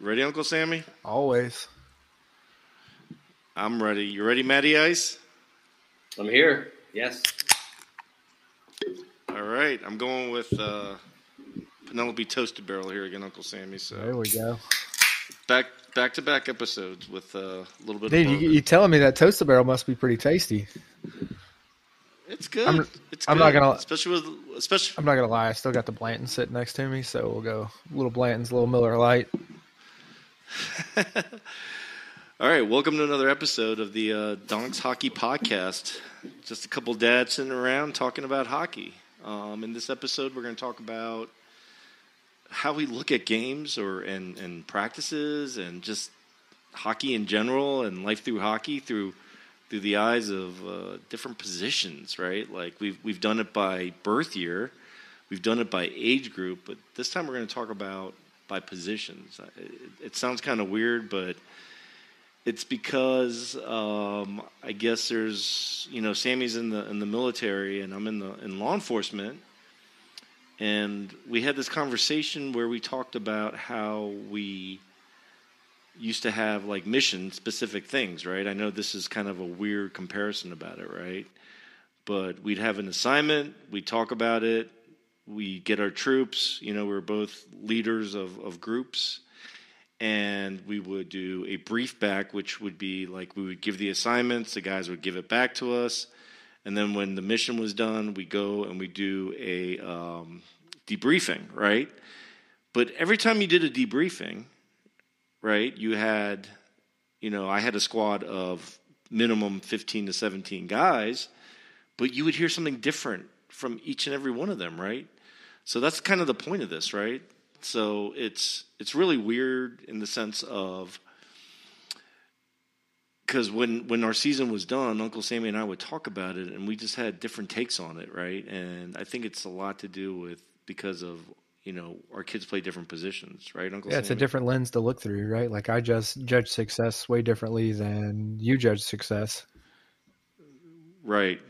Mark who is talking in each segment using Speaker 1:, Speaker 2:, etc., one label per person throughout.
Speaker 1: Ready, Uncle Sammy?
Speaker 2: Always.
Speaker 1: I'm ready. You ready, Matty Ice?
Speaker 3: I'm here. Yes.
Speaker 1: All right. I'm going with uh, Penelope Toasted Barrel here again, Uncle Sammy. So
Speaker 2: There we go.
Speaker 1: back back to back episodes with uh, a little bit.
Speaker 2: Dude,
Speaker 1: of
Speaker 2: you,
Speaker 1: bourbon.
Speaker 2: you telling me that toasted barrel must be pretty tasty?
Speaker 1: it's good.
Speaker 2: I'm-
Speaker 1: it's
Speaker 2: I'm
Speaker 1: good.
Speaker 2: not gonna-
Speaker 1: especially with especially.
Speaker 2: I'm not gonna lie, I still got the Blanton sitting next to me, so we'll go little Blanton's, little Miller Lite.
Speaker 1: All right, welcome to another episode of the uh, Donks Hockey Podcast. Just a couple dads sitting around talking about hockey. Um, in this episode, we're going to talk about how we look at games or and, and practices and just hockey in general and life through hockey through through the eyes of uh, different positions. Right, like we've we've done it by birth year, we've done it by age group, but this time we're going to talk about by positions. It, it sounds kind of weird, but it's because um, I guess there's you know Sammy's in the in the military and I'm in the in law enforcement, and we had this conversation where we talked about how we used to have like mission specific things, right? I know this is kind of a weird comparison about it, right? But we'd have an assignment, we'd talk about it, we get our troops. You know, we're both leaders of of groups and we would do a brief back, which would be like we would give the assignments, the guys would give it back to us, and then when the mission was done, we go and we do a um, debriefing, right? But every time you did a debriefing, right, you had, you know, I had a squad of minimum 15 to 17 guys, but you would hear something different from each and every one of them, right? So that's kind of the point of this, right? So it's it's really weird in the sense of because when when our season was done, Uncle Sammy and I would talk about it, and we just had different takes on it, right? And I think it's a lot to do with because of you know our kids play different positions, right, Uncle?
Speaker 2: Yeah, it's a different lens to look through, right? Like I just judge success way differently than you judge success.
Speaker 1: right.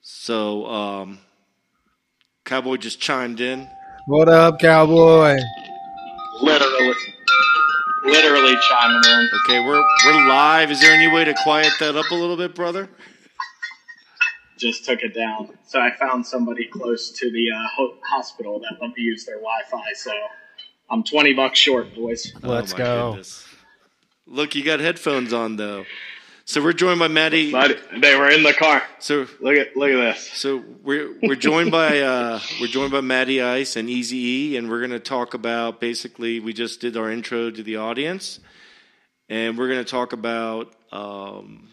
Speaker 1: So um, Cowboy just chimed in.
Speaker 2: What up, cowboy?
Speaker 4: literally, literally chiming in.
Speaker 1: Okay, we're we're live. Is there any way to quiet that up a little bit, brother?
Speaker 4: Just took it down. So I found somebody close to the uh, ho- hospital that let me use their Wi-Fi. So I'm 20 bucks short, boys.
Speaker 2: Let's
Speaker 1: Oh,
Speaker 2: go.
Speaker 1: goodness. Look, you got headphones on though. So we're joined by Matty.
Speaker 4: But they were in the car.
Speaker 1: So
Speaker 4: Look at look at this.
Speaker 1: so we're we're joined by uh, we're joined by Matty Ice and Easy E, and we're going to talk about basically we just did our intro to the audience, and we're going to talk about um,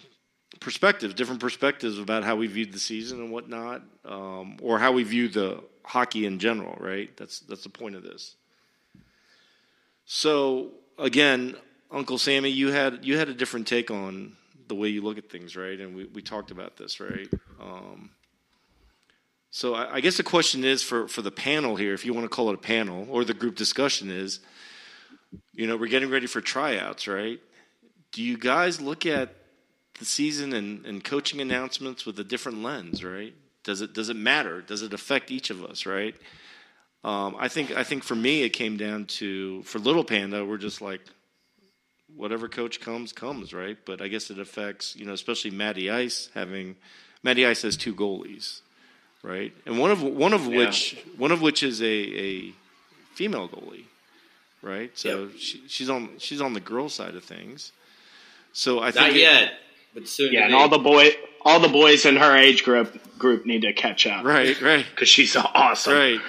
Speaker 1: perspectives, different perspectives about how we viewed the season and whatnot, um, or how we view the hockey in general. Right? That's that's the point of this. So again, Uncle Sammy, you had you had a different take on the way you look at things, right? And we, we talked about this, right? Um, so I, I guess the question is for, for the panel here, if you want to call it a panel, or the group discussion is, you know, we're getting ready for tryouts, right? Do you guys look at the season and, and coaching announcements with a different lens, right? Does it does it matter? Does it affect each of us, right? Um, I think I think for me it came down to for Little Panda, we're just like whatever coach comes comes, right? But I guess it affects you know especially Matty Ice having Matty Ice has two goalies, right? And one of one of
Speaker 4: Yeah.
Speaker 1: which one of which is a, a female goalie, right? So she, she's on she's on the girl side of things. So I think
Speaker 3: Not
Speaker 1: it-
Speaker 3: yet, but soon.
Speaker 4: Yeah, and all the boy, all the boys in her age group group need to catch up.
Speaker 1: right, right,
Speaker 4: Because she's awesome.
Speaker 1: right.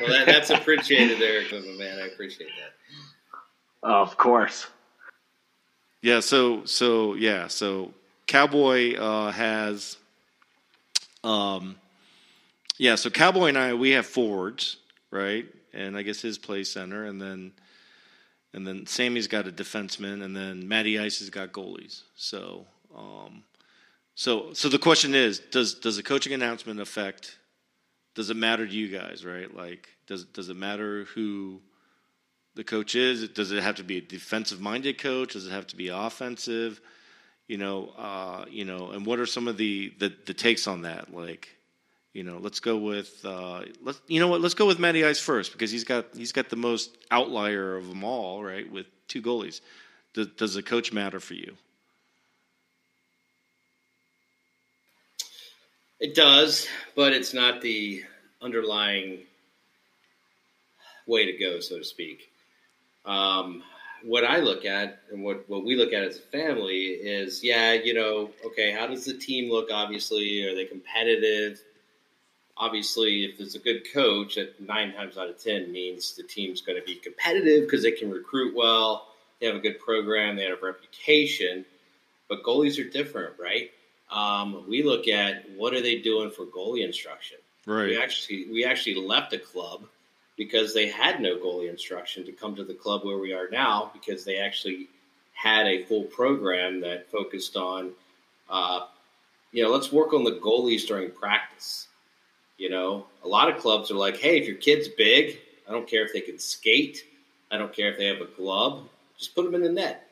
Speaker 3: Well, that, that's appreciated there, man. I appreciate that.
Speaker 4: Of course.
Speaker 1: Yeah, so so yeah, so Cowboy uh, has um yeah, so Cowboy and I we have forwards, right? And I guess his play center and then and then Sammy's got a defenseman and then Matty Ice has got goalies. So um so so the question is, does does the coaching announcement affect does it matter to you guys, right? Like does does it matter who the coach is? Does it have to be a defensive minded coach? Does it have to be offensive? You know, uh, you know, and what are some of the, the the takes on that? Like, You know, let's go with uh, let's you know what? Let's go with Matty Ice first because he's got he's got the most outlier of them all, right? With two goalies. Does, does the coach matter for you?
Speaker 3: It does, but it's not the underlying way to go, so to speak. Um, what I look at and what, what we look at as a family is, yeah, you know, okay, how does the team look? Obviously, are they competitive? Obviously, if there's a good coach, that nine times out of ten means the team's going to be competitive because they can recruit well, they have a good program, they have a reputation. But goalies are different, right? Um, we look at what are they doing for goalie instruction.
Speaker 1: Right.
Speaker 3: We actually we actually left a club because they had no goalie instruction to come to the club where we are now because they actually had a full program that focused on, uh, you know, let's work on the goalies during practice. You know, a lot of clubs are like, hey, if your kid's big, I don't care if they can skate, I don't care if they have a glove, just put them in the net.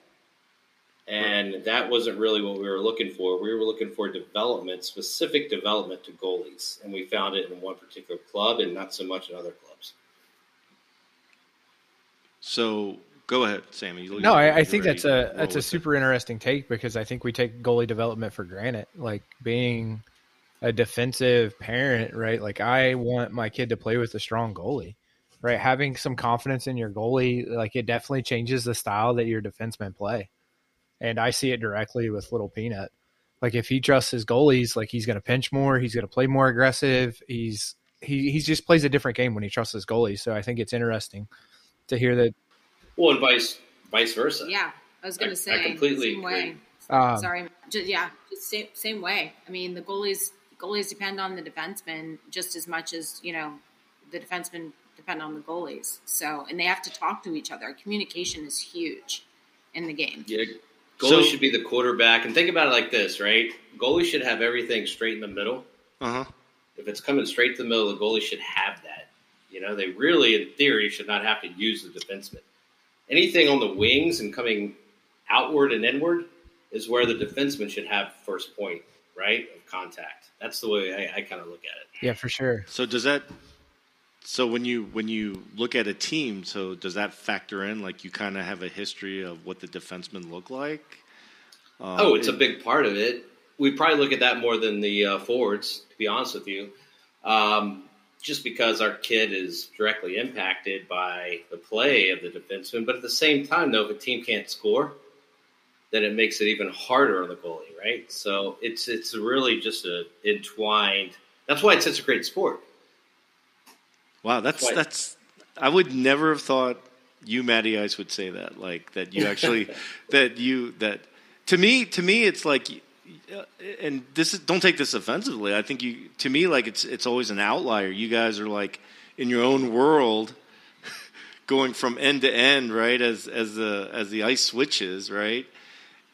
Speaker 3: And that wasn't really what we were looking for. We were looking for development, specific development to goalies. And we found it in one particular club and not so much in other clubs.
Speaker 1: So go ahead, Sammy.
Speaker 2: No, I, I think that's a that's a
Speaker 1: with it.
Speaker 2: super interesting take because I think we take goalie development for granted. Like being a defensive parent, right? Like I want my kid to play with a strong goalie, right? Having some confidence in your goalie, like it definitely changes the style that your defensemen play. And I see it directly with Little Peanut. Like if he trusts his goalies, like he's going to pinch more, he's going to play more aggressive. He's he he just plays a different game when he trusts his goalies. So I think it's interesting to hear that.
Speaker 3: Well, and vice vice versa.
Speaker 5: Yeah, I was going to say
Speaker 3: I completely
Speaker 5: same way.
Speaker 3: agree.
Speaker 2: Um,
Speaker 5: Sorry, just, yeah, just same same way. I mean, the goalies goalies depend on the defensemen just as much as you know the defensemen depend on the goalies. So, and they have to talk to each other. Communication is huge in the game.
Speaker 3: Yeah, goalie
Speaker 1: So-
Speaker 3: should be the quarterback. And think about it like this, right? Goalie should have everything straight in the middle.
Speaker 1: Uh-huh.
Speaker 3: If it's coming straight to the middle, the goalie should have that. You know, they really, in theory, should not have to use the defenseman. Anything on the wings and coming outward and inward is where the defenseman should have first point, right, of contact. That's the way I, I kind of look at it.
Speaker 2: Yeah, for sure.
Speaker 1: So does that? So when you when you look at a team, so does that factor in? Like you kind of have a history of what the defensemen look like. Um,
Speaker 3: Oh, it's a big part of it. We probably look at that more than the uh, forwards, to be honest with you, um, just because our kid is directly impacted by the play of the defenseman. But at the same time, though, if a team can't score, then it makes it even harder on the goalie, right? So it's it's really just a entwined. That's why it's such a great sport.
Speaker 1: Wow, that's
Speaker 3: Quite-
Speaker 1: that's. I would never have thought you, Matty Ice, would say that. Like that you actually that you that to me to me it's like. And this is don't take this offensively. I think you to me like it's it's always an outlier. You guys are like in your own world, going from end to end, right? As as the as the ice switches, right?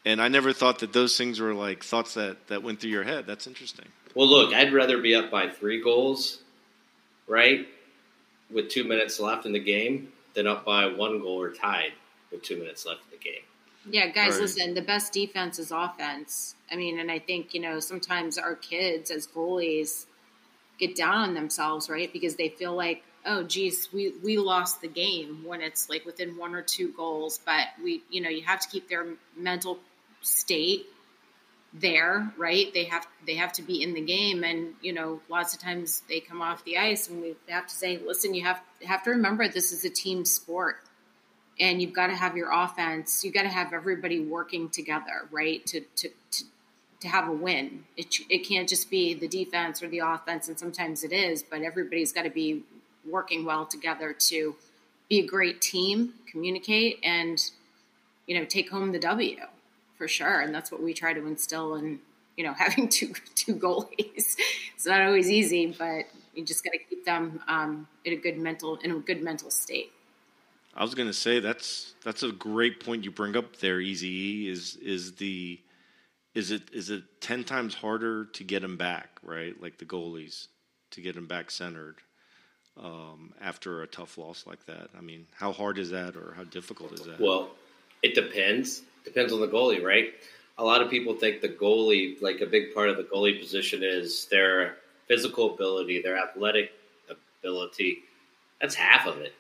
Speaker 1: And I never thought that those things were like thoughts that that went through your head. That's interesting.
Speaker 3: Well, look, I'd rather be up by three goals, right, with two minutes left in the game, than up by one goal or tied with two minutes left in the game.
Speaker 5: Yeah, guys,
Speaker 1: Right.
Speaker 5: listen, the best defense is offense. I mean, and I think, you know, sometimes our kids as goalies get down on themselves, right? Because they feel like, oh, geez, we, we lost the game when it's like within one or two goals. But we, you know, you have to keep their mental state there, right? They have they have to be in the game, and you know, lots of times they come off the ice, and we have to say, listen, you have have to remember this is a team sport and you've got to have your offense. You've got to have everybody working together, right? To to to, to have a win. It it can't just be the defense or the offense, and sometimes it is, but everybody's got to be working well together to be a great team, communicate, and you know take home the W for sure. And that's what we try to instill in you know having two two goalies. it's not always easy, but you just got to keep them um, in a good mental in a good mental state.
Speaker 1: I was going to say that's that's a great point you bring up there. Easy is is the is it is it ten times harder to get him back right? Like the goalies to get him back centered um, after a tough loss like that. I mean, how hard is that, or how difficult is that?
Speaker 3: Well, it depends. Depends on the goalie, right? A lot of people think the goalie, like a big part of the goalie position, is they're physical ability, their athletic ability. That's half of it.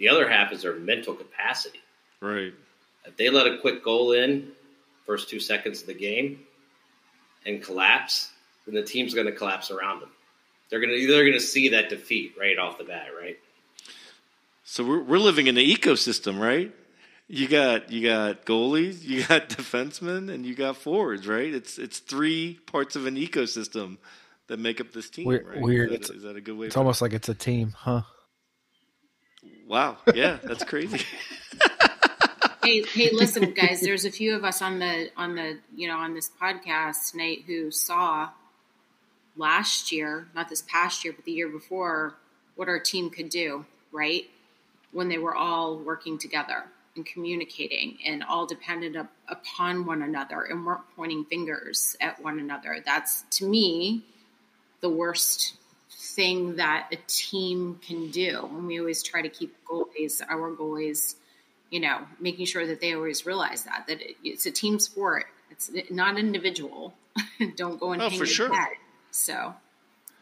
Speaker 3: The other half is their mental capacity.
Speaker 1: Right.
Speaker 3: If they let a quick goal in, first two seconds of the game, and collapse, then the team's going to collapse around them. They're going to they're going to see that defeat right off the bat, right?
Speaker 1: So we're we're living in the ecosystem, right? You got you got goalies, you got defensemen, and you got forwards, right? It's it's three parts of an ecosystem that make up this team.
Speaker 2: Weird.
Speaker 1: right?
Speaker 2: weird.
Speaker 1: Is,
Speaker 2: It's,
Speaker 1: that, is that a good way?
Speaker 2: it's
Speaker 1: for-
Speaker 2: almost like it's a team, huh?
Speaker 1: Wow. Yeah, that's crazy.
Speaker 5: hey, hey, listen, guys. There's a few of us on the on the you know on this podcast tonight who saw last year, not this past year, but the year before, what our team could do, right? When they were all working together and communicating and all dependent up, upon one another and weren't pointing fingers at one another. That's to me the worst thing that a team can do. And we always try to keep goalies, our goalies, you know, making sure that they always realize that that it's a team sport. It's not individual. Don't go and
Speaker 1: Oh,
Speaker 5: hang your
Speaker 1: sure.
Speaker 5: hat. So,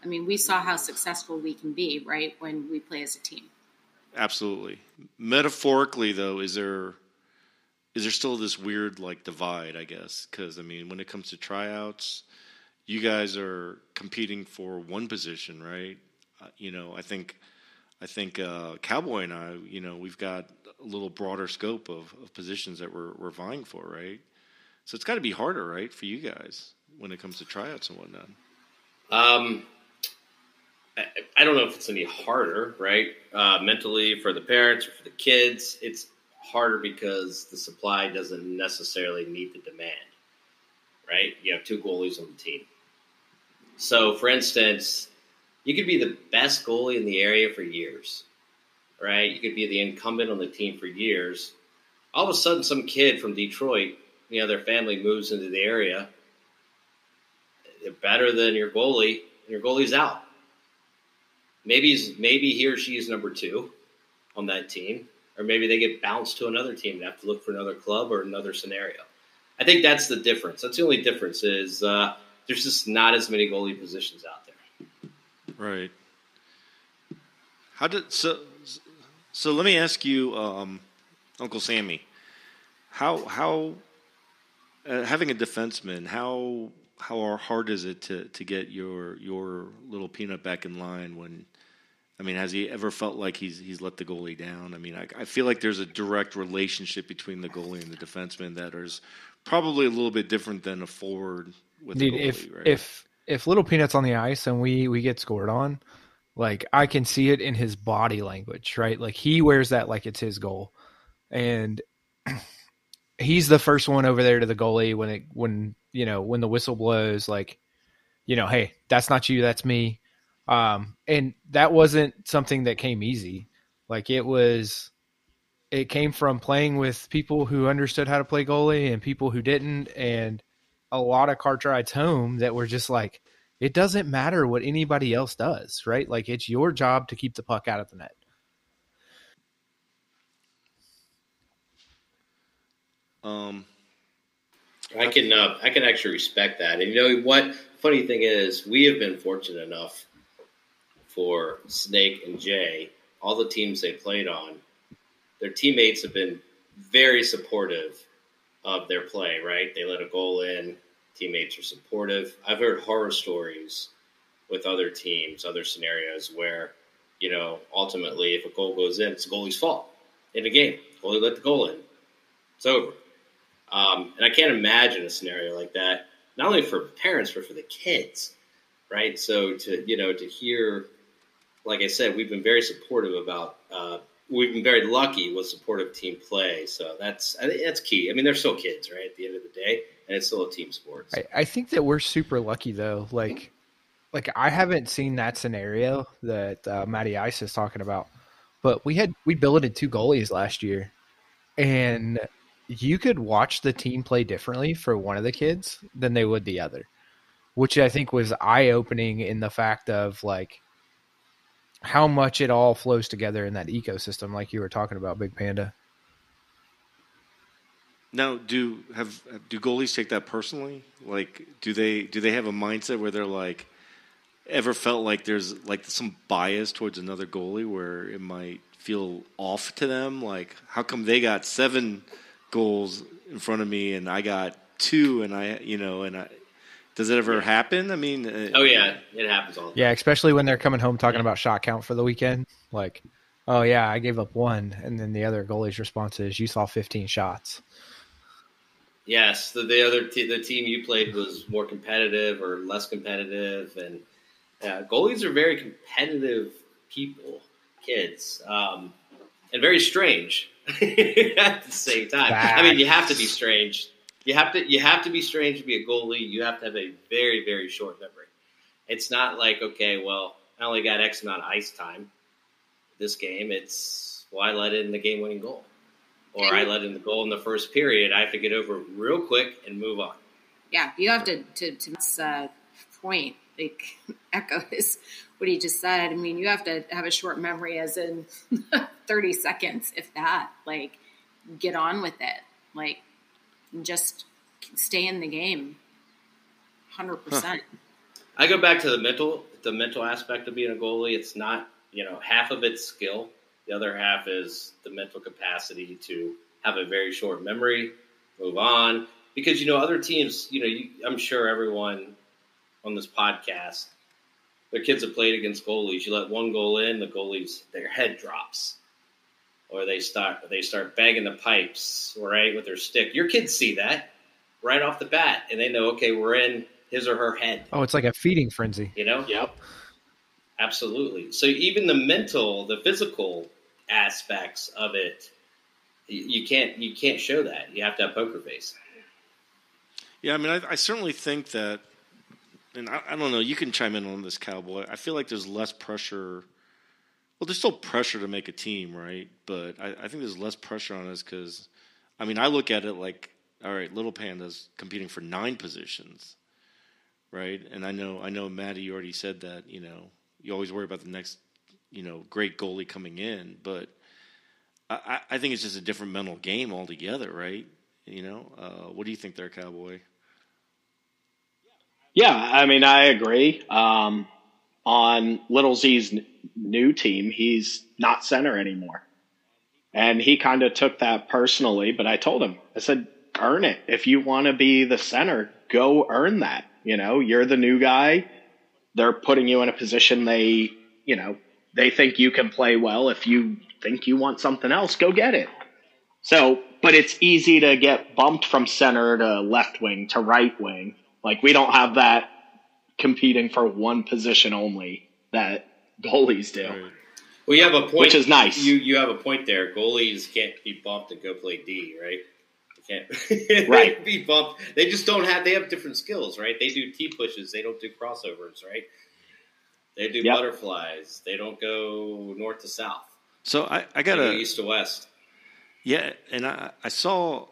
Speaker 5: I mean, we saw how successful we can be, right, when we play as a team.
Speaker 1: Absolutely. Metaphorically, though, is there is there still this weird like divide? I guess because I mean, when it comes to tryouts, you guys are competing for one position, right? Uh, you know, I think I think uh, Cowboy and I, you know, we've got a little broader scope of, of positions that we're we're vying for, right? So it's got to be harder, right, for you guys when it comes to tryouts and whatnot.
Speaker 3: Um, I, I don't know if it's any harder, right? Uh, mentally for the parents or for the kids, it's harder because the supply doesn't necessarily meet the demand, right? You have two goalies on the team. So, for instance, you could be the best goalie in the area for years, right? You could be the incumbent on the team for years. All of a sudden, some kid from Detroit, you know, their family moves into the area. They're better than your goalie, and your goalie's out. Maybe he's, maybe he or she is number two on that team, or maybe they get bounced to another team and have to look for another club or another scenario. I think that's the difference. That's the only difference is uh, there's just not as many goalie positions out there.
Speaker 1: Right. How did so? So let me ask you, um, Uncle Sammy, how how uh, having a defenseman how how hard is it to to get your your little peanut back in line when? I mean, has he ever felt like he's he's let the goalie down? I mean, I, I feel like there's a direct relationship between the goalie and the defenseman that is probably a little bit different than a forward with
Speaker 2: Dude,
Speaker 1: goalie,
Speaker 2: if
Speaker 1: right?
Speaker 2: if if little peanuts on the ice and we we get scored on, like I can see it in his body language, right? Like he wears that like it's his goal, and he's the first one over there to the goalie when it when you know when the whistle blows, like you know, hey, that's not you, that's me. Um, and that wasn't something that came easy. Like it was, it came from playing with people who understood how to play goalie and people who didn't, and a lot of cart rides home that were just like, it doesn't matter what anybody else does, right? Like it's your job to keep the puck out of the net.
Speaker 1: um,
Speaker 3: I can uh, I can actually respect that. And you know what? Funny thing is, we have been fortunate enough for Snake and Jay, all the teams they played on, their teammates have been very supportive of their play. Right? They let a goal in. Teammates are supportive. I've heard horror stories with other teams, other scenarios where you know ultimately, if a goal goes in, it's the goalie's fault in a game. Goalie let the goal in. It's over. Um, and I can't imagine a scenario like that, not only for parents, but for the kids, right? So to, you know, to hear, like I said, we've been very supportive about, uh, we've been very lucky with supportive team play. So that's, I think that's key. I mean, they're still kids, right? At the end of the day, and it's still a team sport. So.
Speaker 2: I, I think that we're super lucky though. Like, like I haven't seen that scenario that uh, Matty Ice is talking about, but we had we billeted two goalies last year, and you could watch the team play differently for one of the kids than they would the other, which I think was eye opening in the fact of like how much it all flows together in that ecosystem, like you were talking about, Big Panda.
Speaker 1: Now, do have do goalies take that personally? Like, do they do they have a mindset where they're like, ever felt like there's like some bias towards another goalie where it might feel off to them? Like, how come they got seven goals in front of me and I got two, and I, you know, and I. Does it ever happen? I mean, uh,
Speaker 3: Oh yeah, it happens all the time.
Speaker 2: Yeah, especially when they're coming home talking about shot count for the weekend. Like, oh yeah, I gave up one, and then the other goalie's response is, "You saw 15 shots."
Speaker 3: Yes, the, the other te- the team you played was more competitive or less competitive, and uh, goalies are very competitive people, kids, um, and very strange at the same time. I mean, you have to be strange. You have to you have to be strange to be a goalie. You have to have a very very short memory. It's not like okay, well, I only got X amount of ice time this game. It's well, I let in the game winning goal or I let in the goal in the first period, I have to get over real quick and move on.
Speaker 5: Yeah, you have to to to uh, point like echo his what he just said. I mean, you have to have a short memory, as in thirty seconds, if that. Like, get on with it. Like, just stay in the game. Hundred percent.
Speaker 3: I go back to the mental the mental aspect of being a goalie. It's not you know half of it's skill. The other half is the mental capacity to have a very short memory, move on. Because you know other teams, you know, you, I'm sure everyone on this podcast, their kids have played against goalies. You let one goal in, the goalies their head drops, or they start they start banging the pipes right with their stick. Your kids see that right off the bat, and they know okay, we're in his or her head.
Speaker 2: Oh, it's like a feeding frenzy.
Speaker 3: You know,
Speaker 4: Yep.
Speaker 3: Absolutely. So even the mental, the physical aspects of it, you you can't you can't show that. You have to have poker face.
Speaker 1: Yeah, I mean, I, I certainly think that, and I, I don't know. You can chime in on this, Cowboy. I feel like there's less pressure. Well, there's still pressure to make a team, right? But I, I think there's less pressure on us because, I mean, I look at it like, all right, Little Panda's competing for nine positions, right? And I know, I know, Matty, you already said that. You know, you always worry about the next, you know, great goalie coming in, but I, I I think it's just a different mental game altogether, right? You know, uh, what do you think there, Cowboy?
Speaker 4: Yeah, I mean, I agree. Um, on Little Z's n- new team, he's not center anymore. And he kind of took that personally, but I told him, I said, earn it. If you want to be the center, go earn that. You know, you're the new guy. They're putting you in a position they, you know, they think you can play well. If you think you want something else, go get it. So, but it's easy to get bumped from center to left wing to right wing. Like we don't have that competing for one position only that goalies do.
Speaker 1: Right.
Speaker 3: Well, you have a point,
Speaker 4: Which is nice.
Speaker 3: You you have a point there. Goalies can't be bumped and go play D, right? They can't
Speaker 4: Right.
Speaker 3: be bumped. They just don't have. They have different skills, right? They do T pushes. They don't do crossovers, right? They do
Speaker 4: Yep.
Speaker 3: butterflies. They don't go north to south.
Speaker 1: So I, I got a
Speaker 3: east to west.
Speaker 1: yeah, and I, I saw.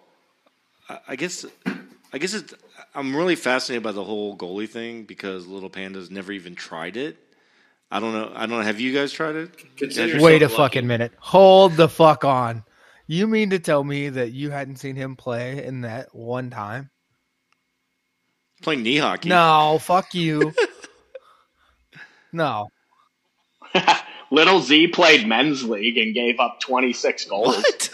Speaker 1: I, I guess I guess it's, I'm really fascinated by the whole goalie thing because Little Panda's never even tried it. I don't know. I don't know. Have you guys tried it?
Speaker 3: Consider
Speaker 1: Wait
Speaker 2: Wait a
Speaker 3: lucky.
Speaker 2: fucking minute. Hold the fuck on. You mean to tell me that you hadn't seen him play in that one time?
Speaker 1: Playing knee hockey.
Speaker 2: No, fuck you. no.
Speaker 4: Little Z played men's league and gave up 26 goals.
Speaker 1: What?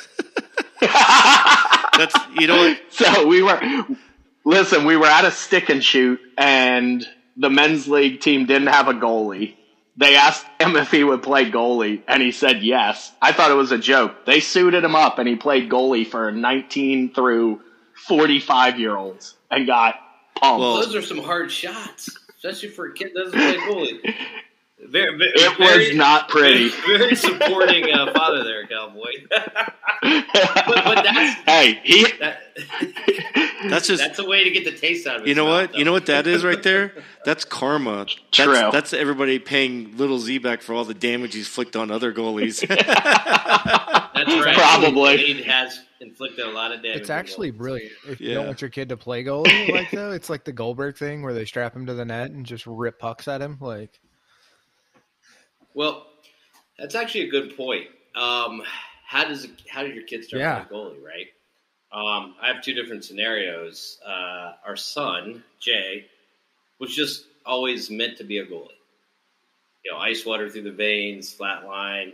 Speaker 1: That's you know what?
Speaker 4: so we were listen, we were at a stick and shoot and the men's league team didn't have a goalie. They asked him if he would play goalie and he said yes. I thought it was a joke. They suited him up and he played goalie for 19 through 45 year olds and got pumped.
Speaker 1: Well,
Speaker 3: Those are some hard shots, especially for a kid that doesn't play goalie. Very, very,
Speaker 4: it was not pretty.
Speaker 3: Very, very supporting uh, father there, cowboy. but that's-
Speaker 4: hey, he
Speaker 3: that,
Speaker 1: That's just
Speaker 3: that's a way to get the taste out of it.
Speaker 1: you know what? You know what that is right there? That's karma. That's,
Speaker 4: True.
Speaker 1: That's everybody paying Little Z back for all the damage he's flicked on other goalies.
Speaker 3: That's right.
Speaker 4: Probably.
Speaker 3: He has inflicted a lot of damage.
Speaker 2: It's actually brilliant. If you
Speaker 1: Yeah.
Speaker 2: don't want your kid to play goalie like though, it's like the Goldberg thing where they strap him to the net and just rip pucks at him. Like
Speaker 3: Well, that's actually a good point. Um, how does how did your kids start
Speaker 2: Yeah.
Speaker 3: playing goalie? Right. Um, I have two different scenarios. Uh, our son Jay was just always meant to be a goalie. you know, ice water through the veins, flat line.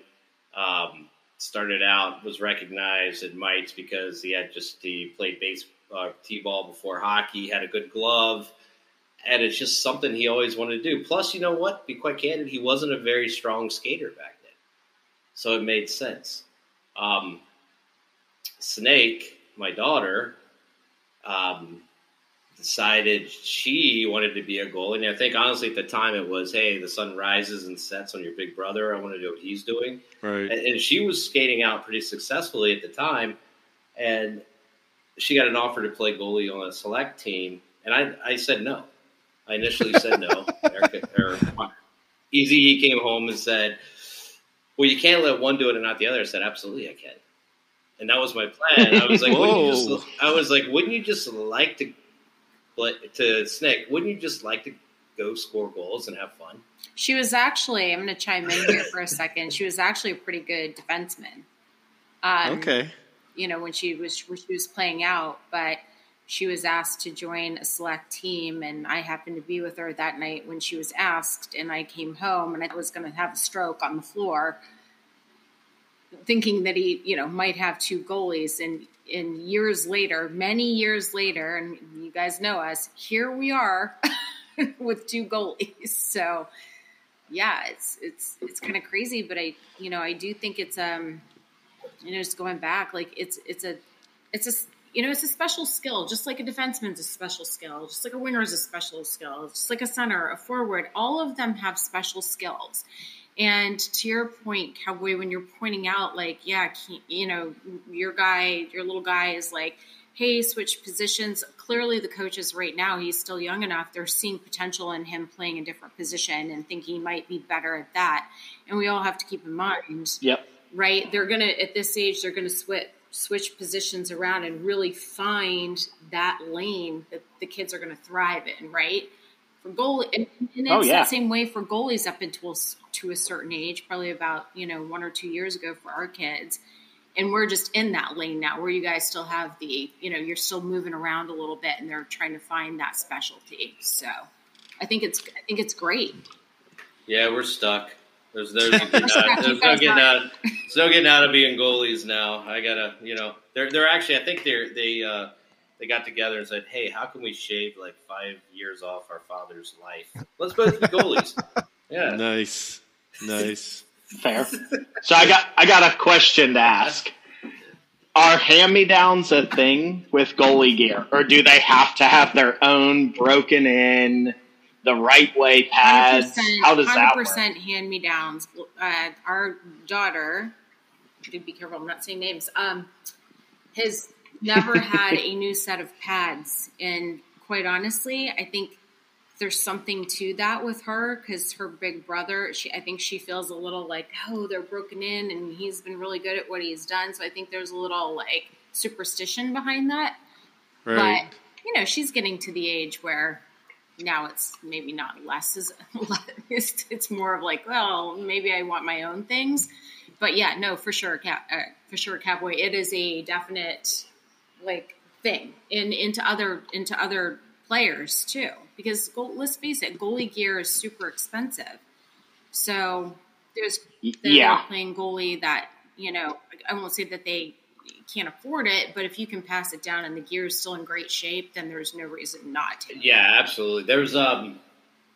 Speaker 3: Um, started out was recognized at mites because he had just he played base uh, t-ball before hockey, had a good glove, and it's just something he always wanted to do. Plus, you know what? Be quite candid, he wasn't a very strong skater back then, so it made sense. Um, Snake, my daughter, um, decided she wanted to be a goalie. And I think honestly at the time it was, hey, the sun rises and sets on your big brother. I want to do what he's doing.
Speaker 1: Right.
Speaker 3: And, and she was skating out pretty successfully at the time. And she got an offer to play goalie on a select team. And I, I said no. I initially said no. Erica, or, Easy came home and said, well, you can't let one do it and not the other. I said, absolutely, I can. And that was my plan. I was like, wouldn't you just, I was like, wouldn't you just like to but to Snake, wouldn't you just like to go score goals and have fun?
Speaker 5: She was actually, I'm going to chime in here for a second. She was actually a pretty good defenseman.
Speaker 1: Um, okay.
Speaker 5: You know, when she was when she was playing out, but she was asked to join a select team, and I happened to be with her that night when she was asked, and I came home and I was going to have a stroke on the floor, thinking that he, you know, might have two goalies, and in years later, many years later, and you guys know us, here we are with two goalies. So yeah, it's it's it's kind of crazy, but I you know I do think it's um you know just going back like it's it's a it's a you know it's a special skill just like a defenseman's a special skill just like a winger is a special skill just like a center a forward all of them have special skills and to your point, Cowboy, when you're pointing out, like, yeah, you know, your guy, your little guy is like, hey, switch positions. Clearly, the coaches right now, he's still young enough. They're seeing potential in him playing a different position and thinking he might be better at that. And we all have to keep in mind,
Speaker 4: yep,
Speaker 5: right? They're gonna at this age, they're gonna switch switch positions around and really find that lane that the kids are going to thrive in, right? For goal, and, and it's oh, yeah. the same way for goalies up until to a certain age, probably about, you know, one or two years ago for our kids. And we're just in that lane now where you guys still have the, you know, you're still moving around a little bit and they're trying to find that specialty. So I think it's, I think it's great.
Speaker 3: Yeah, we're stuck. There's, there's, getting out, there's no getting out. There's no getting out of being goalies now. I gotta, you know, they're they're actually. I think they're they uh, they got together and said, "Hey, how can we shave like five years off our father's life? Let's both be goalies." Yeah,
Speaker 1: nice. Nice.
Speaker 4: Fair. So I got I got a question to ask. Are hand me downs a thing with goalie gear, or do they have to have their own broken in the right way pads? How does that work? 100%
Speaker 5: hand me downs. Uh, our daughter, be careful, I'm not saying names. Um, has never had a new set of pads, and quite honestly, I think there's something to that with her because her big brother, she I think she feels a little like, oh, they're broken in, and he's been really good at what he's done. So I think there's a little like superstition behind that. Right. But you know, she's getting to the age where now it's maybe not less as it's, it's more of like, well, maybe I want my own things. But yeah, no, for sure, uh, for sure, cowboy. It is a definite like thing in into other into other players too because goal, let's face it, goalie gear is super expensive. So there's yeah playing goalie that you know I won't say that they can't afford it, but if you can pass it down and the gear is still in great shape, then there's no reason not to.
Speaker 3: Yeah, absolutely. There's um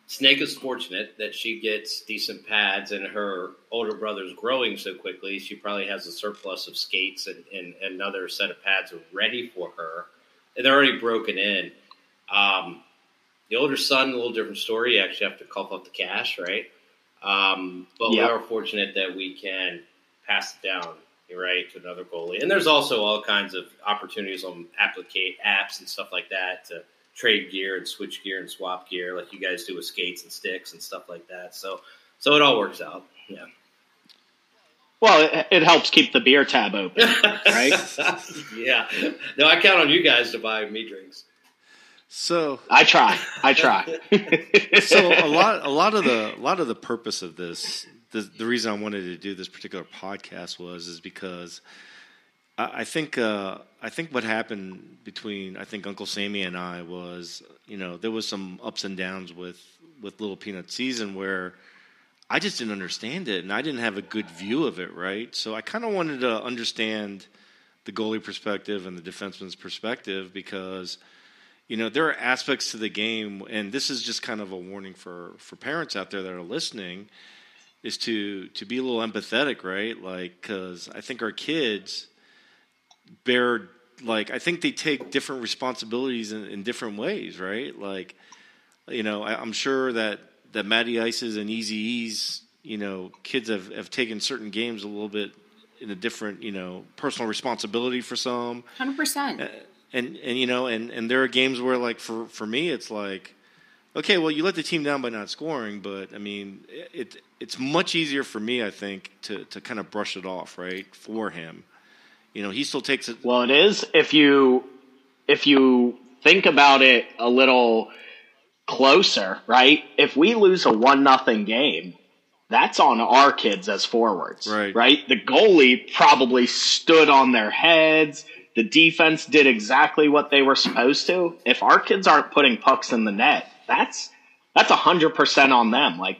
Speaker 3: Snake is fortunate that she gets decent pads, and her older brother's growing so quickly. She probably has a surplus of skates and, and, and another set of pads ready for her. And they're already broken in. Um, the older son, a little different story. You actually have to cough up the cash, right? Um, but yep. we are fortunate that we can pass it down, right, to another goalie. And there's also all kinds of opportunities on applicate apps and stuff like that to trade gear and switch gear and swap gear, like you guys do with skates and sticks and stuff like that. So, so it all works out. Yeah.
Speaker 4: Well, it, it helps keep the beer tab open, right?
Speaker 3: yeah. No, I count on you guys to buy me drinks.
Speaker 1: So
Speaker 4: I try. I try.
Speaker 1: so a lot, a lot of the, a lot of the purpose of this, the, the reason I wanted to do this particular podcast was, is because I, I think, uh, I think what happened between, I think Uncle Sammy and I was, you know, there was some ups and downs with with Little Peanut season where I just didn't understand it, and I didn't have a good view of it, right? So I kind of wanted to understand the goalie perspective and the defenseman's perspective because you know there are aspects to the game, and this is just kind of a warning for for parents out there that are listening, is to to be a little empathetic, right? Like because I think our kids bear like I think they take different responsibilities in, in different ways, right? Like you know I, I'm sure that that Matty Ices and Easy E's, you know, kids have, have taken certain games a little bit in a different, you know, personal responsibility for some.
Speaker 5: Hundred percent.
Speaker 1: And and you know, and and there are games where like for for me, it's like, okay, well, you let the team down by not scoring, but I mean, it it's much easier for me, I think, to to kind of brush it off, right, for him. You know, he still takes it.
Speaker 4: Well, it is if you if you think about it a little closer, right? If we lose a one nothing game, that's on our kids as forwards,
Speaker 1: right?
Speaker 4: Right. The goalie probably stood on their heads. The defense did exactly what they were supposed to. If our kids aren't putting pucks in the net, that's that's a hundred percent on them. Like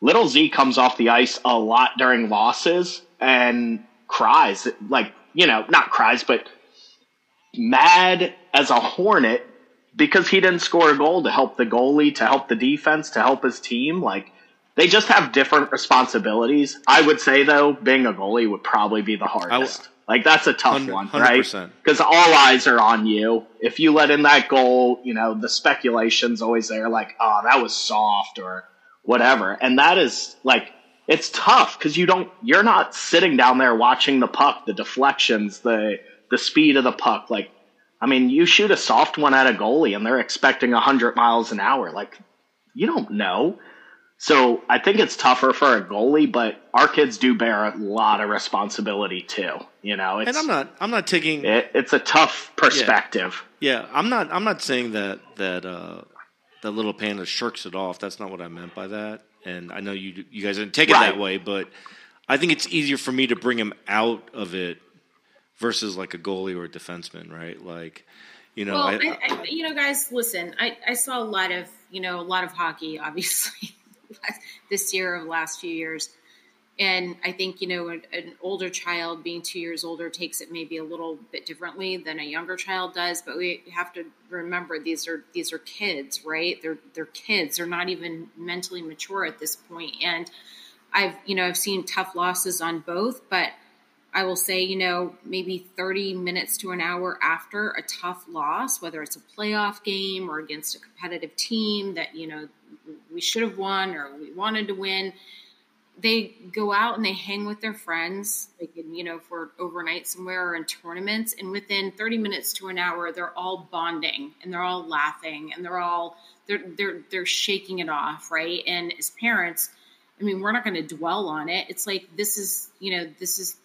Speaker 4: little Z comes off the ice a lot during losses and cries, like you know, not cries, but mad as a hornet because he didn't score a goal to help the goalie, to help the defense, to help his team. Like they just have different responsibilities. I would say though, being a goalie would probably be the hardest. Like that's a tough 100%. one, right? Because all eyes are on you. If you let in that goal, you know the speculation's always there, like, oh, that was soft or whatever, and that is like it's tough because you don't, you're not sitting down there watching the puck, the deflections, the the speed of the puck, like I mean, you shoot a soft one at a goalie and they're expecting 100 miles an hour. Like, you don't know. So I think it's tougher for a goalie, but our kids do bear a lot of responsibility too. You know,
Speaker 1: and I'm not, I'm not taking.
Speaker 4: It, it's a tough perspective.
Speaker 1: Yeah. yeah, I'm not, I'm not saying that that uh, that little panda shirks it off. That's not what I meant by that. And I know you, you guys didn't take it right. that way, but I think it's easier for me to bring him out of it versus like a goalie or a defenseman, right? Like, you know, well,
Speaker 5: I, I, I, you know, guys, listen, I, I saw a lot of, you know, a lot of hockey, obviously, this year of the last few years. And I think, you know, an, an, older child being two years older takes it maybe a little bit differently than a younger child does. But we have to remember these are these are kids, right? They're they're kids. They're not even mentally mature at this point. And I've, you know, I've seen tough losses on both, but I will say, you know, maybe 30 minutes to an hour after a tough loss, whether it's a playoff game or against a competitive team that, you know, we should have won or we wanted to win, they go out and they hang with their friends. Can, you know, for overnight somewhere or in tournaments. And within 30 minutes to an hour, they're all bonding and they're all laughing and they're all, they're, they're, they're shaking it off. Right. And as parents, I mean, we're not going to dwell on it. It's like, this is, you know, this is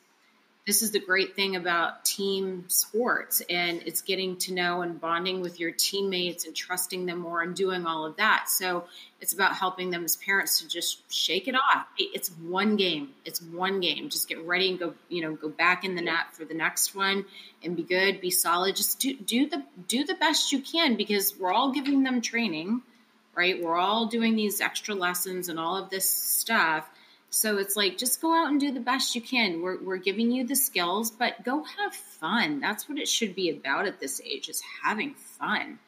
Speaker 5: this is the great thing about team sports and it's getting to know and bonding with your teammates and trusting them more and doing all of that. So it's about helping them as parents to just shake it off. It's one game. It's one game. Just get ready and go you know go back in the net for the next one and be good be solid. Just do, do the do the best you can because we're all giving them training right? We're all doing these extra lessons and all of this stuff so it's like just go out and do the best you can. We're we're giving you the skills, but go have fun. That's what it should be about at this age is having fun.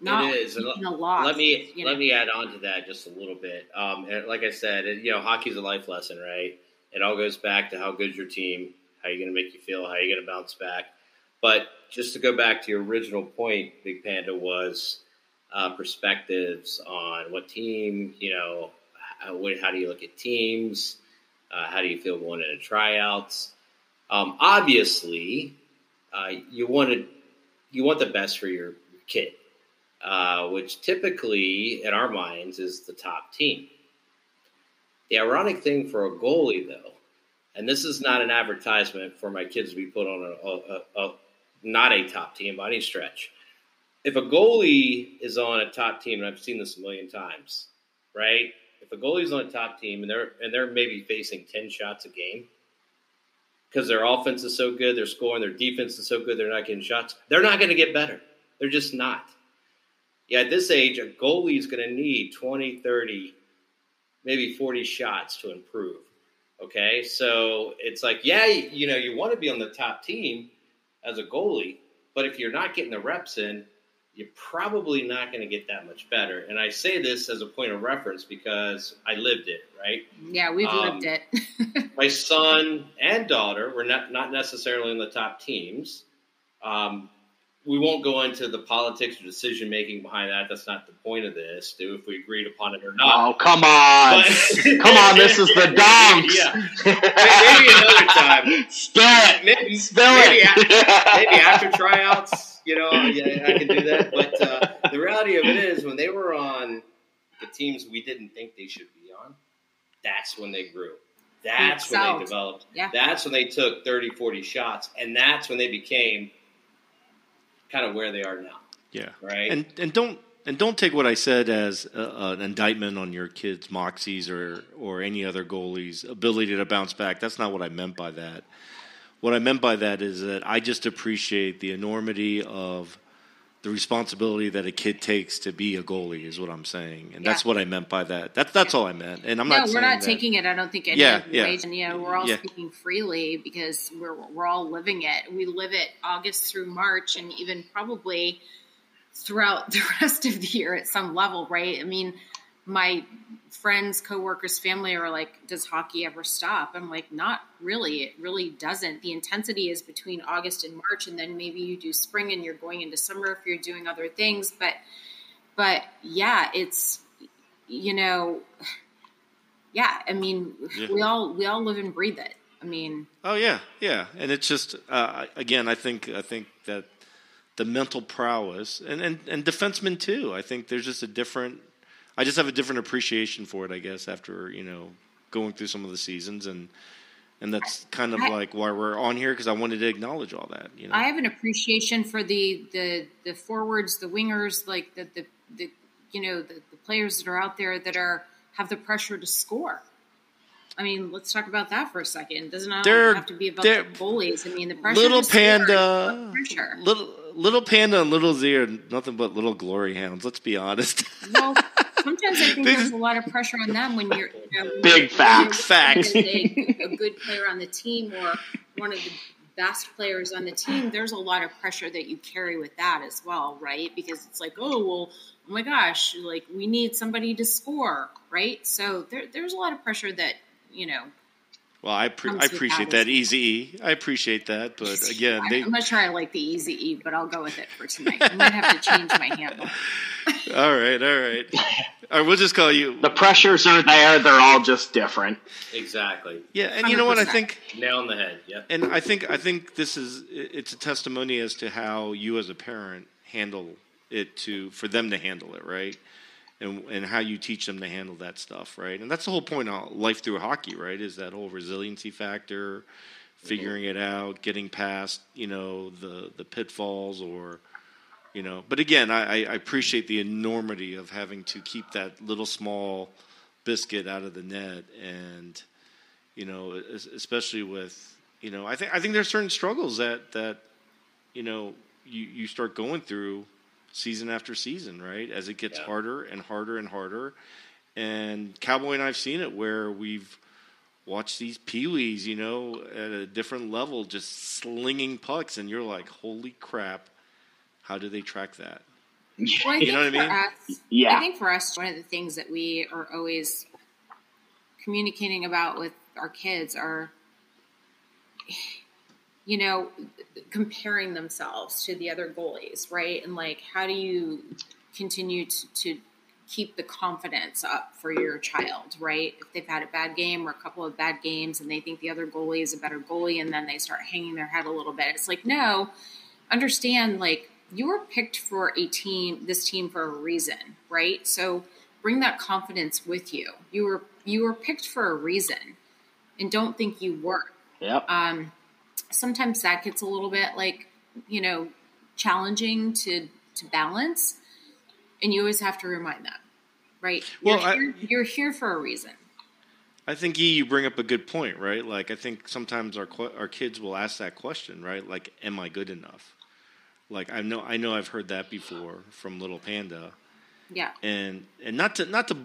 Speaker 3: Not it is. a loss, let me let know. me add on to that just a little bit. Um, like I said, it, you know, hockey's a life lesson, right? It all goes back to how good your team, how you're going to make you feel, how you're going to bounce back. But just to go back to your original point, Big Panda was uh, perspectives on what team, you know, how, how do you look at teams? Uh, how do you feel going into tryouts? Um, obviously, uh, you want to, you want the best for your, kid, uh, which typically in our minds is the top team. The ironic thing for a goalie, though, and this is not an advertisement for my kids to be put on a, a, a not a top team by any stretch. If a goalie is on a top team, and I've seen this a million times, right? If a goalie's on a top team and they're and they're maybe facing ten shots a game because their offense is so good, they're scoring, their defense is so good, they're not getting shots. They're not going to get better. They're just not. Yeah, at this age, a goalie is going to need 20, 30 maybe 40 shots to improve. Okay, so it's like, yeah, you know, you want to be on the top team as a goalie, but if you're not getting the reps in, you're probably not going to get that much better. And I say this as a point of reference because I lived it, right?
Speaker 5: Yeah, we've
Speaker 3: Um,
Speaker 5: lived it.
Speaker 3: My son and daughter were not, not necessarily in the top teams. Um, we won't go into the politics or decision making behind that. That's not the point of this, do if we agreed upon it or not.
Speaker 4: Oh, come on.
Speaker 3: But-
Speaker 4: come on, this is the donks.
Speaker 3: Yeah. Maybe another time.
Speaker 4: Spill it.
Speaker 3: Maybe,
Speaker 4: Spill
Speaker 3: maybe,
Speaker 4: it.
Speaker 3: a- maybe after tryouts, you know, yeah, I can do that. But uh, the reality of it is, when they were on the teams we didn't think they should be on, that's when they grew. That's when they developed.
Speaker 5: Yeah.
Speaker 3: That's when they took 30, 40 shots. And that's when they became kind of where they are now,
Speaker 1: Yeah.
Speaker 3: right?
Speaker 1: And and don't and don't take what I said as uh, an indictment on your kids' moxies or or any other goalie's ability to bounce back. That's not what I meant by that. What I meant by that is that I just appreciate the enormity of the responsibility that a kid takes to be a goalie is what I'm saying, and that's what I meant by that. That's that's all I meant. And I'm
Speaker 5: no,
Speaker 1: not.
Speaker 5: we're
Speaker 1: saying
Speaker 5: not
Speaker 1: that-
Speaker 5: taking it. I don't think any
Speaker 1: Yeah, yeah.
Speaker 5: ways, and you know, we're all
Speaker 1: Yeah.
Speaker 5: speaking freely because we're we're all living it. We live it August through March, and even probably throughout the rest of the year at some level, right? I mean, my friends, coworkers, family are like, "Does hockey ever stop?" I'm like, "Not really. It really doesn't. The intensity is between August and March, and then maybe you do spring and you're going into summer if you're doing other things, but." But yeah, it's you know, yeah. I mean,
Speaker 1: Yeah.
Speaker 5: we all we all live and breathe it. I mean,
Speaker 1: Oh yeah, yeah, and it's just uh, again, I think I think that the mental prowess and, and and defensemen too. I think there's just a different. I just have a different appreciation for it, I guess, after you know going through some of the seasons and. And that's kind of
Speaker 5: I-
Speaker 1: like why we're on here because I wanted to acknowledge all that. You know,
Speaker 5: I have an appreciation for the the the forwards, the wingers, like the the, the you know the, the players that are out there that are have the pressure to score. I mean, let's talk about that for a second. It doesn't
Speaker 1: They're-
Speaker 5: have to be about the goalies. I mean, the pressure.
Speaker 1: little
Speaker 5: to score is
Speaker 1: panda,
Speaker 5: pressure.
Speaker 1: little little panda, and little Z are nothing but little glory hounds. Let's be honest.
Speaker 5: Well, sometimes I think there's a lot of pressure on them when you're you know,
Speaker 4: Big
Speaker 5: you're-
Speaker 4: facts.
Speaker 5: you're
Speaker 1: Facts.
Speaker 5: A, a good player on the team or one of the best players on the team. There's a lot of pressure that you carry with that as well, right? Because it's like, oh well, oh my gosh, like we need somebody to score, right? So there, there's a lot of pressure that you know.
Speaker 1: well, I pre- I appreciate
Speaker 5: that
Speaker 1: that easy. E. I appreciate that, but again,
Speaker 5: I-
Speaker 1: they,
Speaker 5: I'm not sure I like the easy E, but I'll go with it for tonight. I might have to change my handle.
Speaker 1: all right, all right, all right. We'll just call you.
Speaker 4: The pressures are there. They're all just different.
Speaker 3: exactly.
Speaker 1: Yeah, and you know what? I think
Speaker 3: Nail on the head. Yep.
Speaker 1: and I think I think this is it's a testimony as to how you as a parent handle it to for them to handle it right and and how you teach them to handle that stuff right and that's the whole point of life through hockey right is that whole resiliency factor figuring it out getting past you know the the pitfalls or you know but again I, I appreciate the enormity of having to keep that little small biscuit out of the net and you know, especially with you know, I think I think there's certain struggles that that you know you you start going through season after season, right? As it gets
Speaker 3: Yeah.
Speaker 1: harder and harder and harder. And Cowboy and I've seen it where we've watched these peewees, you know, at a different level, just slinging pucks, and you're like, holy crap, how do they track that?
Speaker 5: Well,
Speaker 1: You know what I mean?
Speaker 5: us,
Speaker 4: Yeah.
Speaker 5: I think for us, one of the things that we are always communicating about with our kids are, you know, comparing themselves to the other goalies, right? And like, how do you continue to, to keep the confidence up for your child, right? If they've had a bad game or a couple of bad games and they think the other goalie is a better goalie and then they start hanging their head a little bit, it's like, no, understand like you were picked for a team this team for a reason right so bring that confidence with you you were you were picked for a reason and don't think you weren't
Speaker 4: Yep.
Speaker 5: um, sometimes that gets a little bit like you know challenging to to balance and you always have to remind them right
Speaker 1: Well,
Speaker 5: you're,
Speaker 1: I-
Speaker 5: here, you're here for a reason
Speaker 1: I think E, you bring up a good point, right? Like I think sometimes our our kids will ask that question, right? Like, am I good enough? Like I know I know I've heard that before from Little Panda,
Speaker 5: yeah
Speaker 1: and and not to not to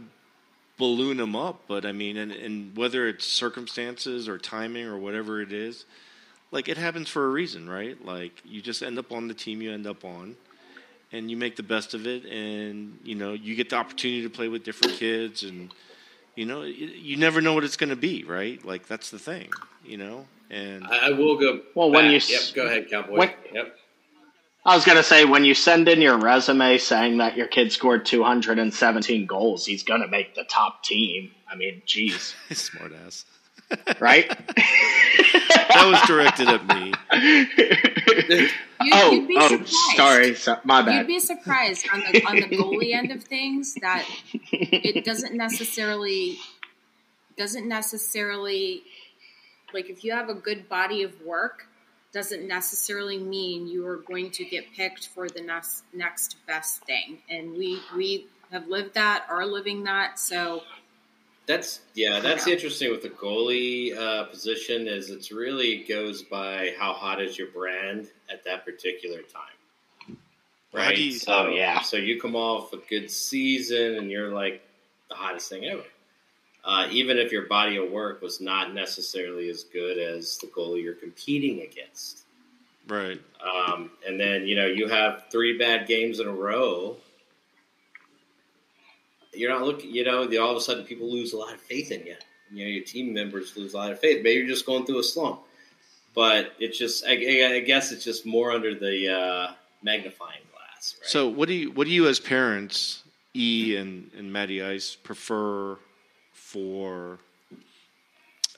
Speaker 1: balloon them up. But I mean, and, and whether it's circumstances or timing or whatever it is, like it happens for a reason, right? Like you just end up on the team you end up on, and you make the best of it, and you know you get the opportunity to play with different kids, and you know you never know what it's going to be, right? Like that's the thing, you know. And
Speaker 3: I, I will go.
Speaker 4: Well, when you
Speaker 3: yep, go ahead, Cowboy.
Speaker 4: when-
Speaker 3: yep.
Speaker 4: I was going to say, when you send in your resume saying that your kid scored 217 goals, he's going to make the top team. I mean, geez,
Speaker 1: smart ass.
Speaker 4: right?
Speaker 1: That was directed at me.
Speaker 5: You,
Speaker 4: oh,
Speaker 5: you'd be
Speaker 4: oh, oh,
Speaker 5: surprised.
Speaker 4: sorry, so, my bad.
Speaker 5: You'd be surprised on the on the goalie end of things that it doesn't necessarily doesn't necessarily like if you have a good body of work doesn't necessarily mean you are going to get picked for the next next best thing. And we we have lived that, are living that. So
Speaker 3: That's yeah, that's interesting with the goalie uh, position. Is it's really goes by how hot is your brand at that particular time, right?
Speaker 1: you-
Speaker 3: so,
Speaker 4: Oh, yeah.
Speaker 3: So you come off a good season and you're like the hottest thing ever. Uh, even if your body of work was not necessarily as good as the goalie you're competing against.
Speaker 1: Right.
Speaker 3: Um, and then you know you have three bad games in a row. You're not looking. You know, the, all of a sudden people lose a lot of faith in you. You know, your team members lose a lot of faith. Maybe you're just going through a slump. But it's just, I, I guess, it's just more under the uh, magnifying glass. Right?
Speaker 1: So, what do you what do you as parents, E and and Matty Ice, prefer for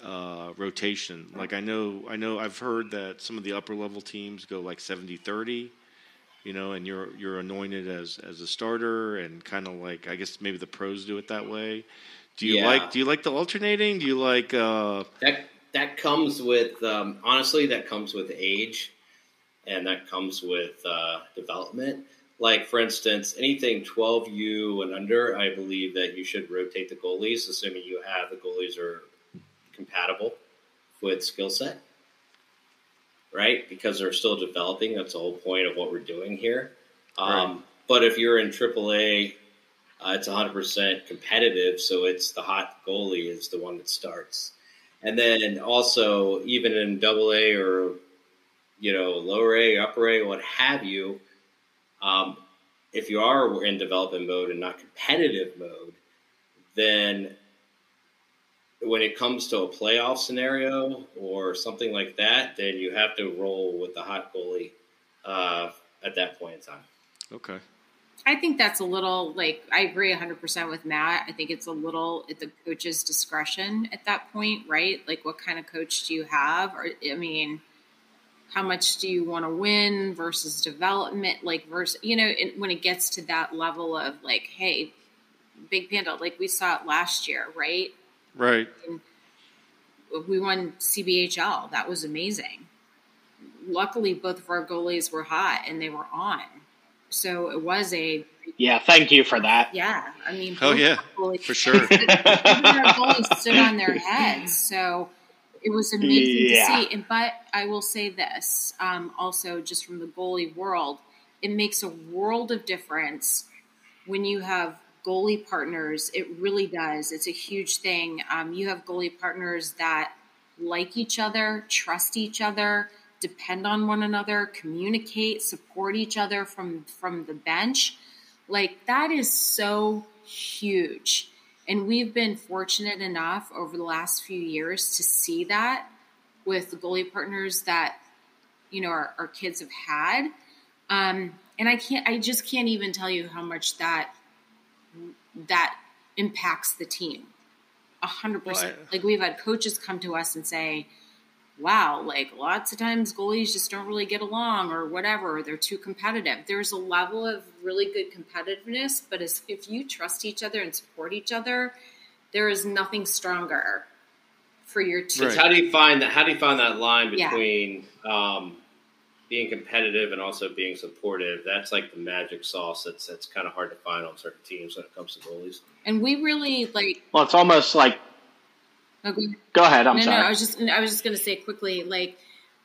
Speaker 1: uh, rotation? Like, I know I know I've heard that some of the upper level teams go like 70-30, you know, and you're you're anointed as as a starter, and kind of like I guess maybe the pros do it that way. Do you
Speaker 3: Yeah.
Speaker 1: like do you like the alternating? Do you like uh,
Speaker 3: that that comes with um, honestly that comes with age and that comes with uh, development like for instance anything 12u and under i believe that you should rotate the goalies assuming you have the goalies are compatible with skill set. Right? Because they're still developing that's the whole point of what we're doing here. Um, but if you're in aaa uh, it's 100% competitive so it's the hot goalie is the one that starts. And then also, even in double A or, you know, lower A, upper A, what have you, um, if you are in development mode and not competitive mode, then when it comes to a playoff scenario or something like that, then you have to roll with the hot goalie uh, at that point in time.
Speaker 1: okay?
Speaker 5: I think that's a little like I agree 100% with Matt. I think it's a little at the coach's discretion at that point, right? Like what kind of coach do you have or I mean how much do you want to win versus development like versus you know it, when it gets to that level of like hey big panda like we saw it last year, right?
Speaker 1: Right.
Speaker 5: we won CBHL. That was amazing. Luckily, both of our goalies were hot and they were on. So it was a
Speaker 4: Yeah, thank you for that.
Speaker 5: yeah. I mean,
Speaker 1: Oh yeah,
Speaker 5: goalies-
Speaker 1: for sure.
Speaker 5: our goalies stood on their heads. So it was amazing
Speaker 4: Yeah.
Speaker 5: to see. And but I will say this, um, also just from the goalie world, it makes a world of difference when you have goalie partners. It really does. It's a huge thing. Um, you have goalie partners that like each other, trust each other, depend on one another, communicate, support each other from from the bench. Like that is so huge. And we've been fortunate enough over the last few years to see that with the goalie partners that you know our, our kids have had. Um, and I can't I just can't even tell you how much that that impacts the team. A hundred percent. Like we've had coaches come to us and say, wow, like lots of times goalies just don't really get along or whatever, or they're too competitive. There's a level of really good competitiveness, but as, if you trust each other and support each other, there is nothing stronger for your team.
Speaker 1: Right.
Speaker 3: How do you find that? How do you find that line
Speaker 5: Yeah.
Speaker 3: between um, being competitive and also being supportive? That's like the magic sauce. That's that's kind of hard to find on certain teams when it comes to goalies.
Speaker 5: And we really like,
Speaker 4: Well, it's almost like.
Speaker 5: Okay,
Speaker 4: Go ahead. I'm
Speaker 5: no,
Speaker 4: sorry.
Speaker 5: no, I was just, I was just going to say quickly, like,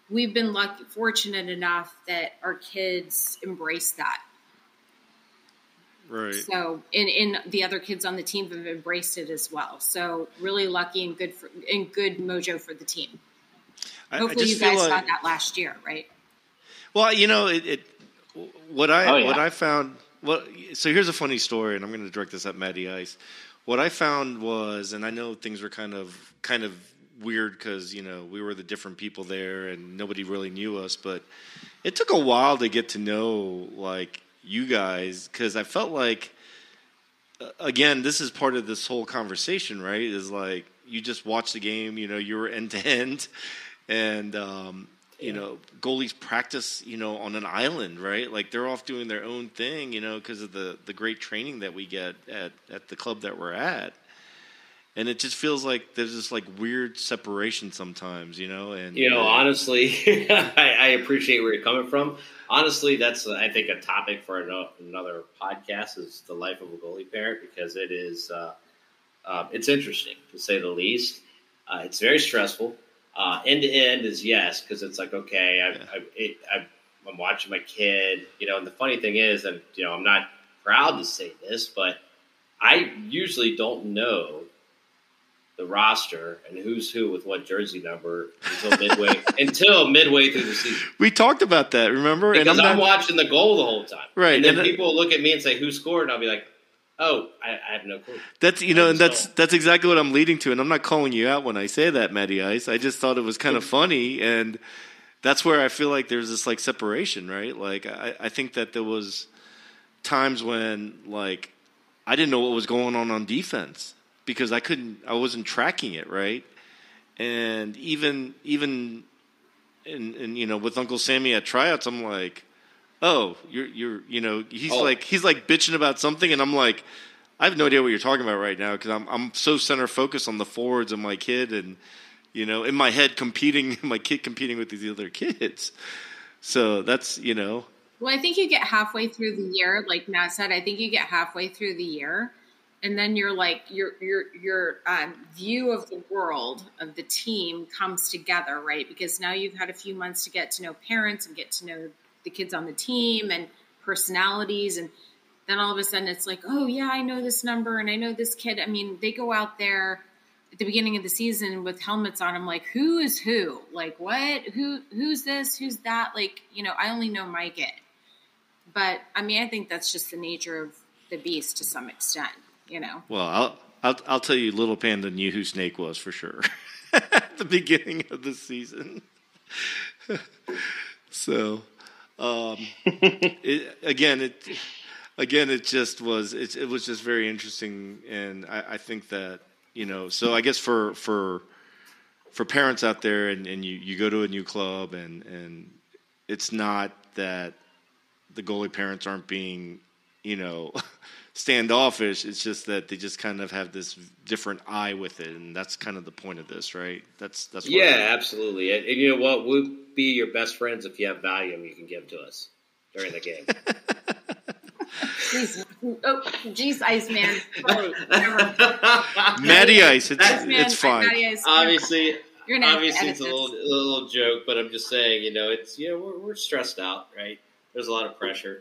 Speaker 5: we've been lucky, fortunate enough that our kids embrace that.
Speaker 1: Right.
Speaker 5: So, and, and the other kids on the team have embraced it as well. So, really lucky and good for and good mojo for the team.
Speaker 1: I- I
Speaker 5: Hopefully,
Speaker 1: just
Speaker 5: you guys
Speaker 1: feel
Speaker 5: saw that last year, right?
Speaker 1: Well, you know, it, it what I
Speaker 4: Oh, yeah.
Speaker 1: what I found. Well, so here's a funny story, and I'm going to direct this at Matty Ice. What I found was, and I know things were kind of kind of weird because you know we were the different people there, and nobody really knew us. But it took a while to get to know like you guys because I felt like again, this is part of this whole conversation, right? Is like you just watch the game, you know, you were end to end, and um, you know, goalies practice, you know, on an island, right? Like they're off doing their own thing, you know, because of the the great training that we get at at the club that we're at. And it just feels like there's this like weird separation sometimes, you know. And
Speaker 3: You know, honestly, I, I appreciate where you're coming from. Honestly, that's I think a topic for another podcast is the life of a goalie parent because it is uh, uh, it's interesting to say the least. Uh, it's very stressful. Uh, End to end is yes because it's like okay, I, I, it, I, I'm watching my kid. You know, and the funny thing is, and you know, I'm not proud to say this, but I usually don't know the roster and who's who with what jersey number until midway until midway through the season.
Speaker 1: we talked about that, remember?
Speaker 3: Because
Speaker 1: and
Speaker 3: I'm,
Speaker 1: I'm not,
Speaker 3: watching the goal the whole time.
Speaker 1: Right,
Speaker 3: And then
Speaker 1: and-
Speaker 3: people look at me and say, Who scored? And I'll be like, Oh, I, I have no clue.
Speaker 1: That's you know, and that's that's exactly what I'm leading to, and I'm not calling you out when I say that, Matty Ice. I just thought it was kind of funny, and that's where I feel like there's this like separation, right? Like I, I think that there was times when like I didn't know what was going on on defense because I couldn't, I wasn't tracking it right, and even even in, in you know with Uncle Sammy at tryouts, I'm like, oh, you're you're you know he's
Speaker 3: Oh.
Speaker 1: like he's like bitching about something, and I'm like. I have no idea what you're talking about right now because I'm I'm so center focused on the forwards and my kid and you know in my head competing my kid competing with these other kids. So that's you know
Speaker 5: Well, I think you get halfway through the year, like Matt said. I think you get halfway through the year, and then you're like your your your um, view of the world of the team comes together, right? Because now you've had a few months to get to know parents and get to know the kids on the team and personalities, and then all of a sudden it's like, oh yeah, I know this number and I know this kid. I mean, they go out there at the beginning of the season with helmets on. I'm like, who is who? Like what? Who who's this? Who's that? Like you know, I only know my kid. But I mean, I think that's just the nature of the beast to some extent. You know,
Speaker 1: well I'll I'll, I'll tell you little panda knew who Snake was for sure at the beginning of the season. so um, it, again it again it just was it, it was just very interesting and I, I think that you know so I guess for for for parents out there and, and you, you go to a new club and and it's not that the goalie parents aren't being you know standoffish it's just that they just kind of have this different eye with it and that's kind of the point of this right that's that's what
Speaker 3: Yeah, absolutely. And, and you know what? We'll be your best friends if you have Valium you can give to us during the game.
Speaker 5: Jeez, oh, jeez, Iceman. Sorry, whatever.
Speaker 1: Matty Ice it's
Speaker 5: Iceman,
Speaker 1: it's fine
Speaker 5: Ice,
Speaker 3: obviously,
Speaker 5: you're gonna have to
Speaker 3: obviously it's a little, a little joke, but I'm just saying, you know, it's yeah, we're, we're stressed out, right? There's a lot of pressure.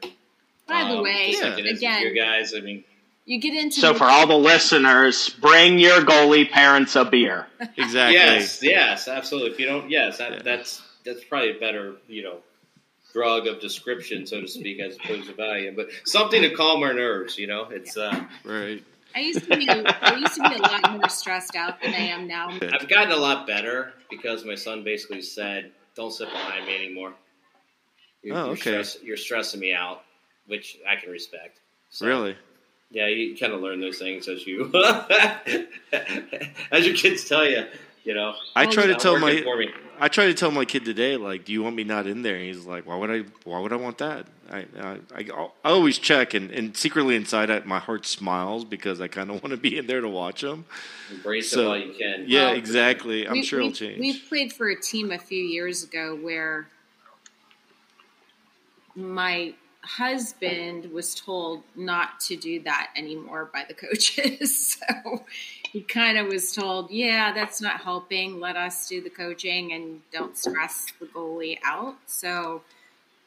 Speaker 5: By the
Speaker 3: Um,
Speaker 5: way,
Speaker 3: just like it is with
Speaker 5: again,
Speaker 3: you guys. I mean,
Speaker 5: you get into
Speaker 4: So
Speaker 5: the-
Speaker 4: for all the listeners, bring your goalie parents a beer.
Speaker 1: exactly
Speaker 3: yes, yes, absolutely. If you don't, yes, that,
Speaker 1: Yeah.
Speaker 3: that's that's probably a better, you know, drug of description, so to speak, as opposed to Valium, but something to calm our nerves. You know, it's. uh
Speaker 1: right
Speaker 5: I used to be I used to be a lot more stressed out than I am now.
Speaker 3: I've gotten a lot better because my son basically said, "Don't sit behind me anymore." You're,
Speaker 1: Oh,
Speaker 3: you're,
Speaker 1: okay.
Speaker 3: stress, you're stressing me out, which I can respect. So,
Speaker 1: really
Speaker 3: Yeah, you kind of learn those things as you, as your kids tell you. You know,
Speaker 1: I try to tell my
Speaker 3: for me.
Speaker 1: I try to tell my kid today, like, do you want me not in there? And he's like, why would I? Why would I want that? I I, I, I always check, and, and secretly inside, I, my heart smiles because I kind of want to be in there to watch them.
Speaker 3: Embrace
Speaker 1: So,
Speaker 3: it while you can.
Speaker 1: Yeah,
Speaker 5: Well,
Speaker 1: exactly. I'm
Speaker 5: we,
Speaker 1: sure
Speaker 5: we,
Speaker 1: it'll change.
Speaker 5: We played for a team a few years ago where my husband was told not to do that anymore by the coaches. so he kind of was told, yeah, that's not helping. Let us do the coaching and don't stress the goalie out. So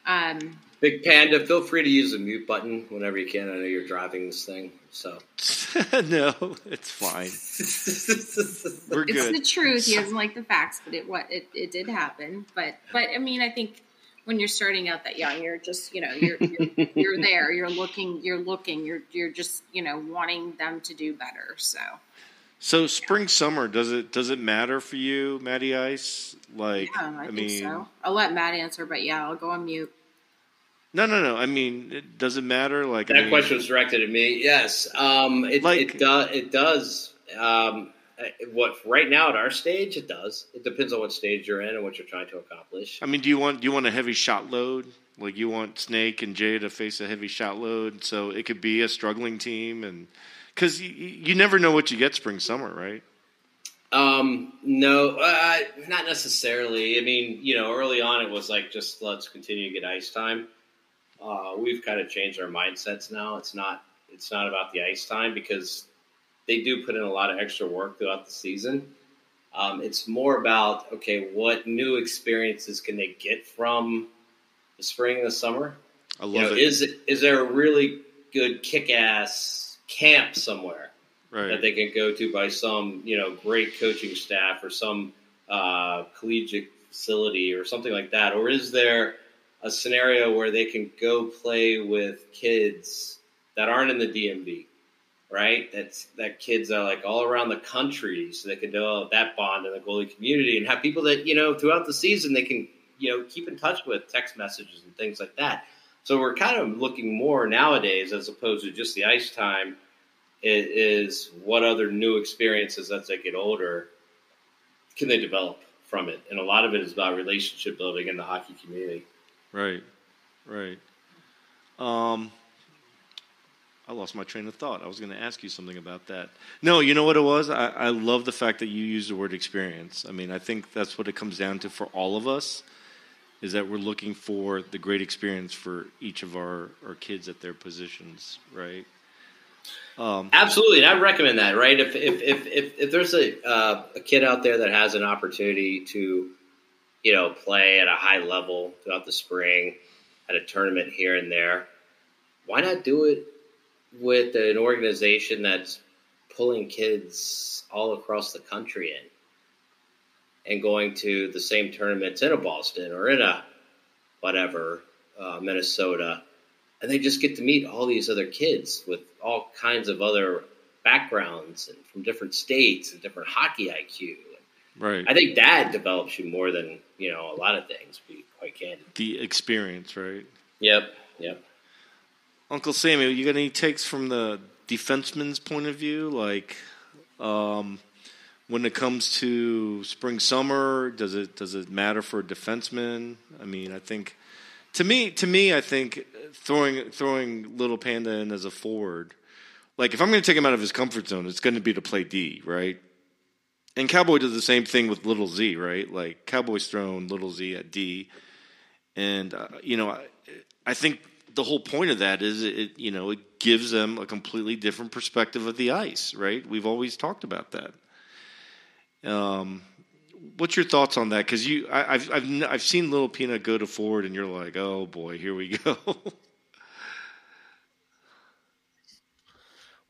Speaker 5: Um,
Speaker 3: Big Panda, feel free to use the mute button whenever you can. I know you're driving this thing, so
Speaker 1: no, it's fine. We're
Speaker 5: it's
Speaker 1: good.
Speaker 5: the truth. He doesn't like the facts, but it what it, it did happen. But but I mean, I think when you're starting out that young, you're just you know you're you're, you're there. You're looking. You're looking. You're you're just you know wanting them to do better. So
Speaker 1: So spring summer does it does it matter for you, Matty Ice? Like
Speaker 5: yeah, I,
Speaker 1: I,
Speaker 5: think
Speaker 1: mean,
Speaker 5: so. I'll let Matt answer, but yeah, I'll go on mute.
Speaker 1: no, no, no. I mean, it, does it matter? Like I
Speaker 3: that
Speaker 1: mean,
Speaker 3: question was directed at me. Yes, um, it,
Speaker 1: Like-
Speaker 3: it does. It does. Um, what right now at our stage, it does. It depends on what stage you're in and what you're trying to accomplish.
Speaker 1: I mean, do you want do you want a heavy shot load? Like you want Snake and Jay to face a heavy shot load, so it could be a struggling team, and because you, you never know what you get spring summer, right?
Speaker 3: Um, no, uh, not necessarily. I mean, you know, early on it was like just let's continue to get ice time. Uh, we've kind of changed our mindsets now. It's not it's not about the ice time because they do put in a lot of extra work throughout the season. Um, it's more about okay, what new experiences can they get from the spring and the summer?
Speaker 1: I
Speaker 3: You
Speaker 1: love
Speaker 3: know,
Speaker 1: it.
Speaker 3: is is there a really good kick-ass camp somewhere?
Speaker 1: right.
Speaker 3: that they can go to by some you know great coaching staff or some uh, collegiate facility or something like that, or is there a scenario where they can go play with kids that aren't in the DMV, right? That's that kids are like all around the country, so they can develop that bond in the goalie community and have people that you know throughout the season they can you know keep in touch with text messages and things like that. So we're kind of looking more nowadays as opposed to just the ice time i- is what other new experiences as they get older can they develop from it and a lot of it is about relationship building in the hockey community
Speaker 1: Right, right. Um, I lost my train of thought. I was going to ask you something about that. No, you know what it was? I, I love the fact that you use the word experience. I mean, I think that's what it comes down to for all of us is that we're looking for the great experience for each of our, our kids at their positions, right? Um,
Speaker 3: absolutely and i recommend that right if if if if, if there's a uh, a kid out there that has an opportunity to you know play at a high level throughout the spring at a tournament here and there why not do it with an organization that's pulling kids all across the country in and going to the same tournaments in a Boston or in a whatever uh, Minnesota, and they just get to meet all these other kids with all kinds of other backgrounds and from different states and different hockey IQ.
Speaker 1: right.
Speaker 3: I think that develops you more than you know a lot of things. Be quite candid.
Speaker 1: the experience, right?
Speaker 3: Yep. Yep.
Speaker 1: Uncle Samuel, you got any takes from the defenseman's point of view? Like, um, when it comes to spring summer, does it does it matter for a defenseman? I mean, I think to me, to me, I think throwing throwing Little Panda in as a forward, like if I'm going to take him out of his comfort zone, it's going to be to play D, right? And Cowboy does the same thing with Little Z, right? Like Cowboy's throwing Little Z at D, and uh, you know, I, I think the whole point of that is it you know it gives them a completely different perspective of the ice, right? We've always talked about that. Um, what's your thoughts on that? Because you, I, I've I've I've seen Little Peanut go to forward, and you're like, oh boy, here we go.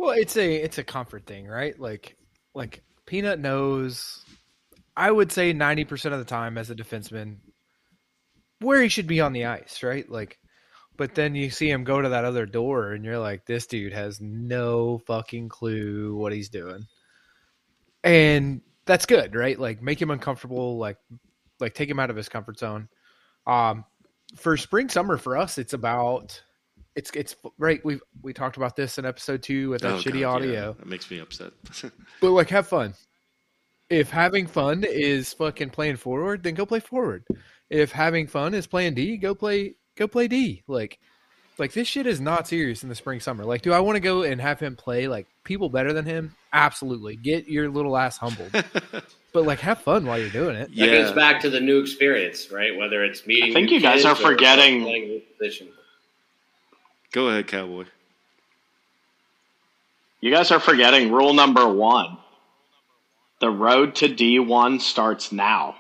Speaker 2: Well, it's a it's a comfort thing, right? Like like Peanut knows I would say 90% of the time as a defenseman where he should be on the ice, right? Like but then you see him go to that other door and you're like this dude has no fucking clue what he's doing. And that's good, right? Like make him uncomfortable, like like take him out of his comfort zone. Um for spring summer for us it's about it's it's right. We we talked about this in episode two with that
Speaker 1: Oh,
Speaker 2: shitty
Speaker 1: God,
Speaker 2: audio.
Speaker 1: yeah, that makes me upset.
Speaker 2: But like, have fun. If having fun is fucking playing forward, then go play forward. If having fun is playing D, go play go play D. Like, like this shit is not serious in the spring summer. Like, do I want to go and have him play like people better than him? Absolutely. Get your little ass humbled. but like, have fun while you're doing it.
Speaker 3: That
Speaker 1: Yeah.
Speaker 3: goes back to the new experience, right? Whether it's meeting.
Speaker 4: I think you guys are forgetting-
Speaker 3: playing a new position.
Speaker 1: go ahead, Cowboy.
Speaker 4: You guys are forgetting rule number one. The road to D1 starts now.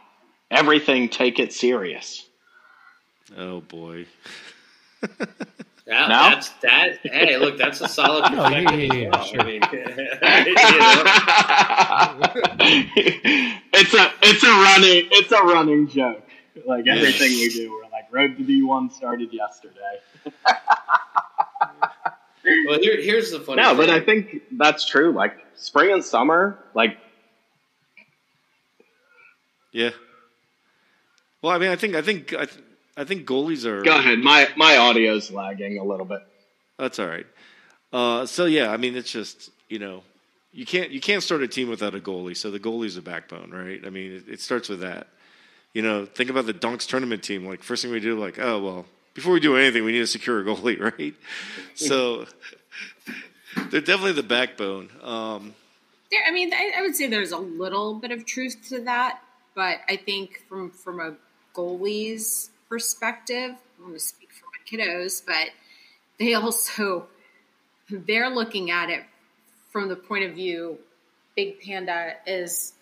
Speaker 4: Everything take it serious.
Speaker 1: Oh boy.
Speaker 3: Yeah,
Speaker 4: No?
Speaker 3: that's that. Hey, look, that's a solid
Speaker 2: No, yeah, yeah, yeah,
Speaker 3: well.
Speaker 2: sure.
Speaker 3: I mean,
Speaker 4: it's a it's a running it's a running joke. Like everything we do, we're like Road to D one started yesterday.
Speaker 3: well, here, here's the funny.
Speaker 4: No,
Speaker 3: thing.
Speaker 4: but I think that's true. Like spring and summer, like
Speaker 1: Yeah. Well, I mean, I think I think I, th- I think goalies are.
Speaker 4: go ahead. My my audio's lagging a little bit.
Speaker 1: That's all right. Uh, so yeah, I mean, it's just you know, you can't you can't start a team without a goalie. So the goalie's a backbone, right? I mean, it, it starts with that. You know, think about the Donks tournament team. Like first thing we do, like, oh well, before we do anything, we need to secure a goalie, right? so they're definitely the backbone. Um,
Speaker 5: There, I mean, I, I would say there's a little bit of truth to that, but I think from from a goalie's perspective, I'm going to speak for my kiddos, but they also they're looking at it from the point of view. Big Panda is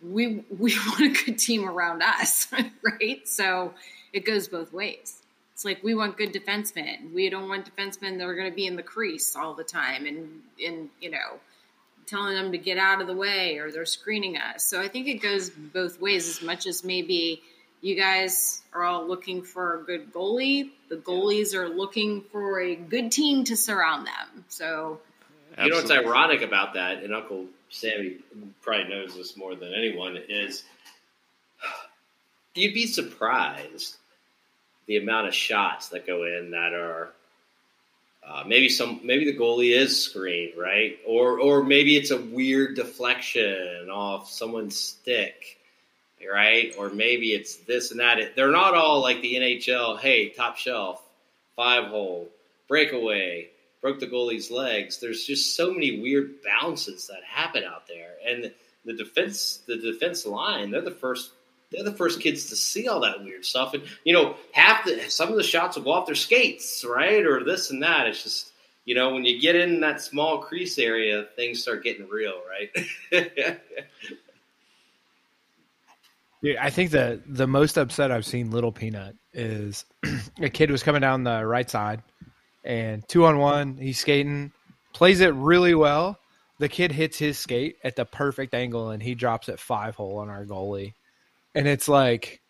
Speaker 5: we we want a good team around us, right? So it goes both ways. It's like we want good defensemen. We don't want defensemen that are going to be in the crease all the time and and you know telling them to get out of the way or they're screening us. So I think it goes both ways as much as maybe you guys are all looking for a good goalie, the goalies are looking for a good team to surround them. So
Speaker 3: You know what's ironic about that, and Uncle Sammy probably knows this more than anyone, is you'd be surprised the amount of shots that go in that are uh, maybe some maybe the goalie is screened right, or or maybe it's a weird deflection off someone's stick, right, or maybe it's this and that. They're not all like the NHL. Hey, top shelf, five hole, breakaway, broke the goalie's legs. There's just so many weird bounces that happen out there, and the defense, the defense line, they're the first. They're the first kids to see all that weird stuff, and you know, half the some of the shots will go off their skates, right, or this and that. It's just you know, when you get in that small crease area, things start getting real, right?
Speaker 2: Dude, I think the the most upset I've seen Little Peanut is a kid was coming down the right side and two on one, he's skating, plays it really well. The kid hits his skate at the perfect angle and he drops it five hole on our goalie. And it's like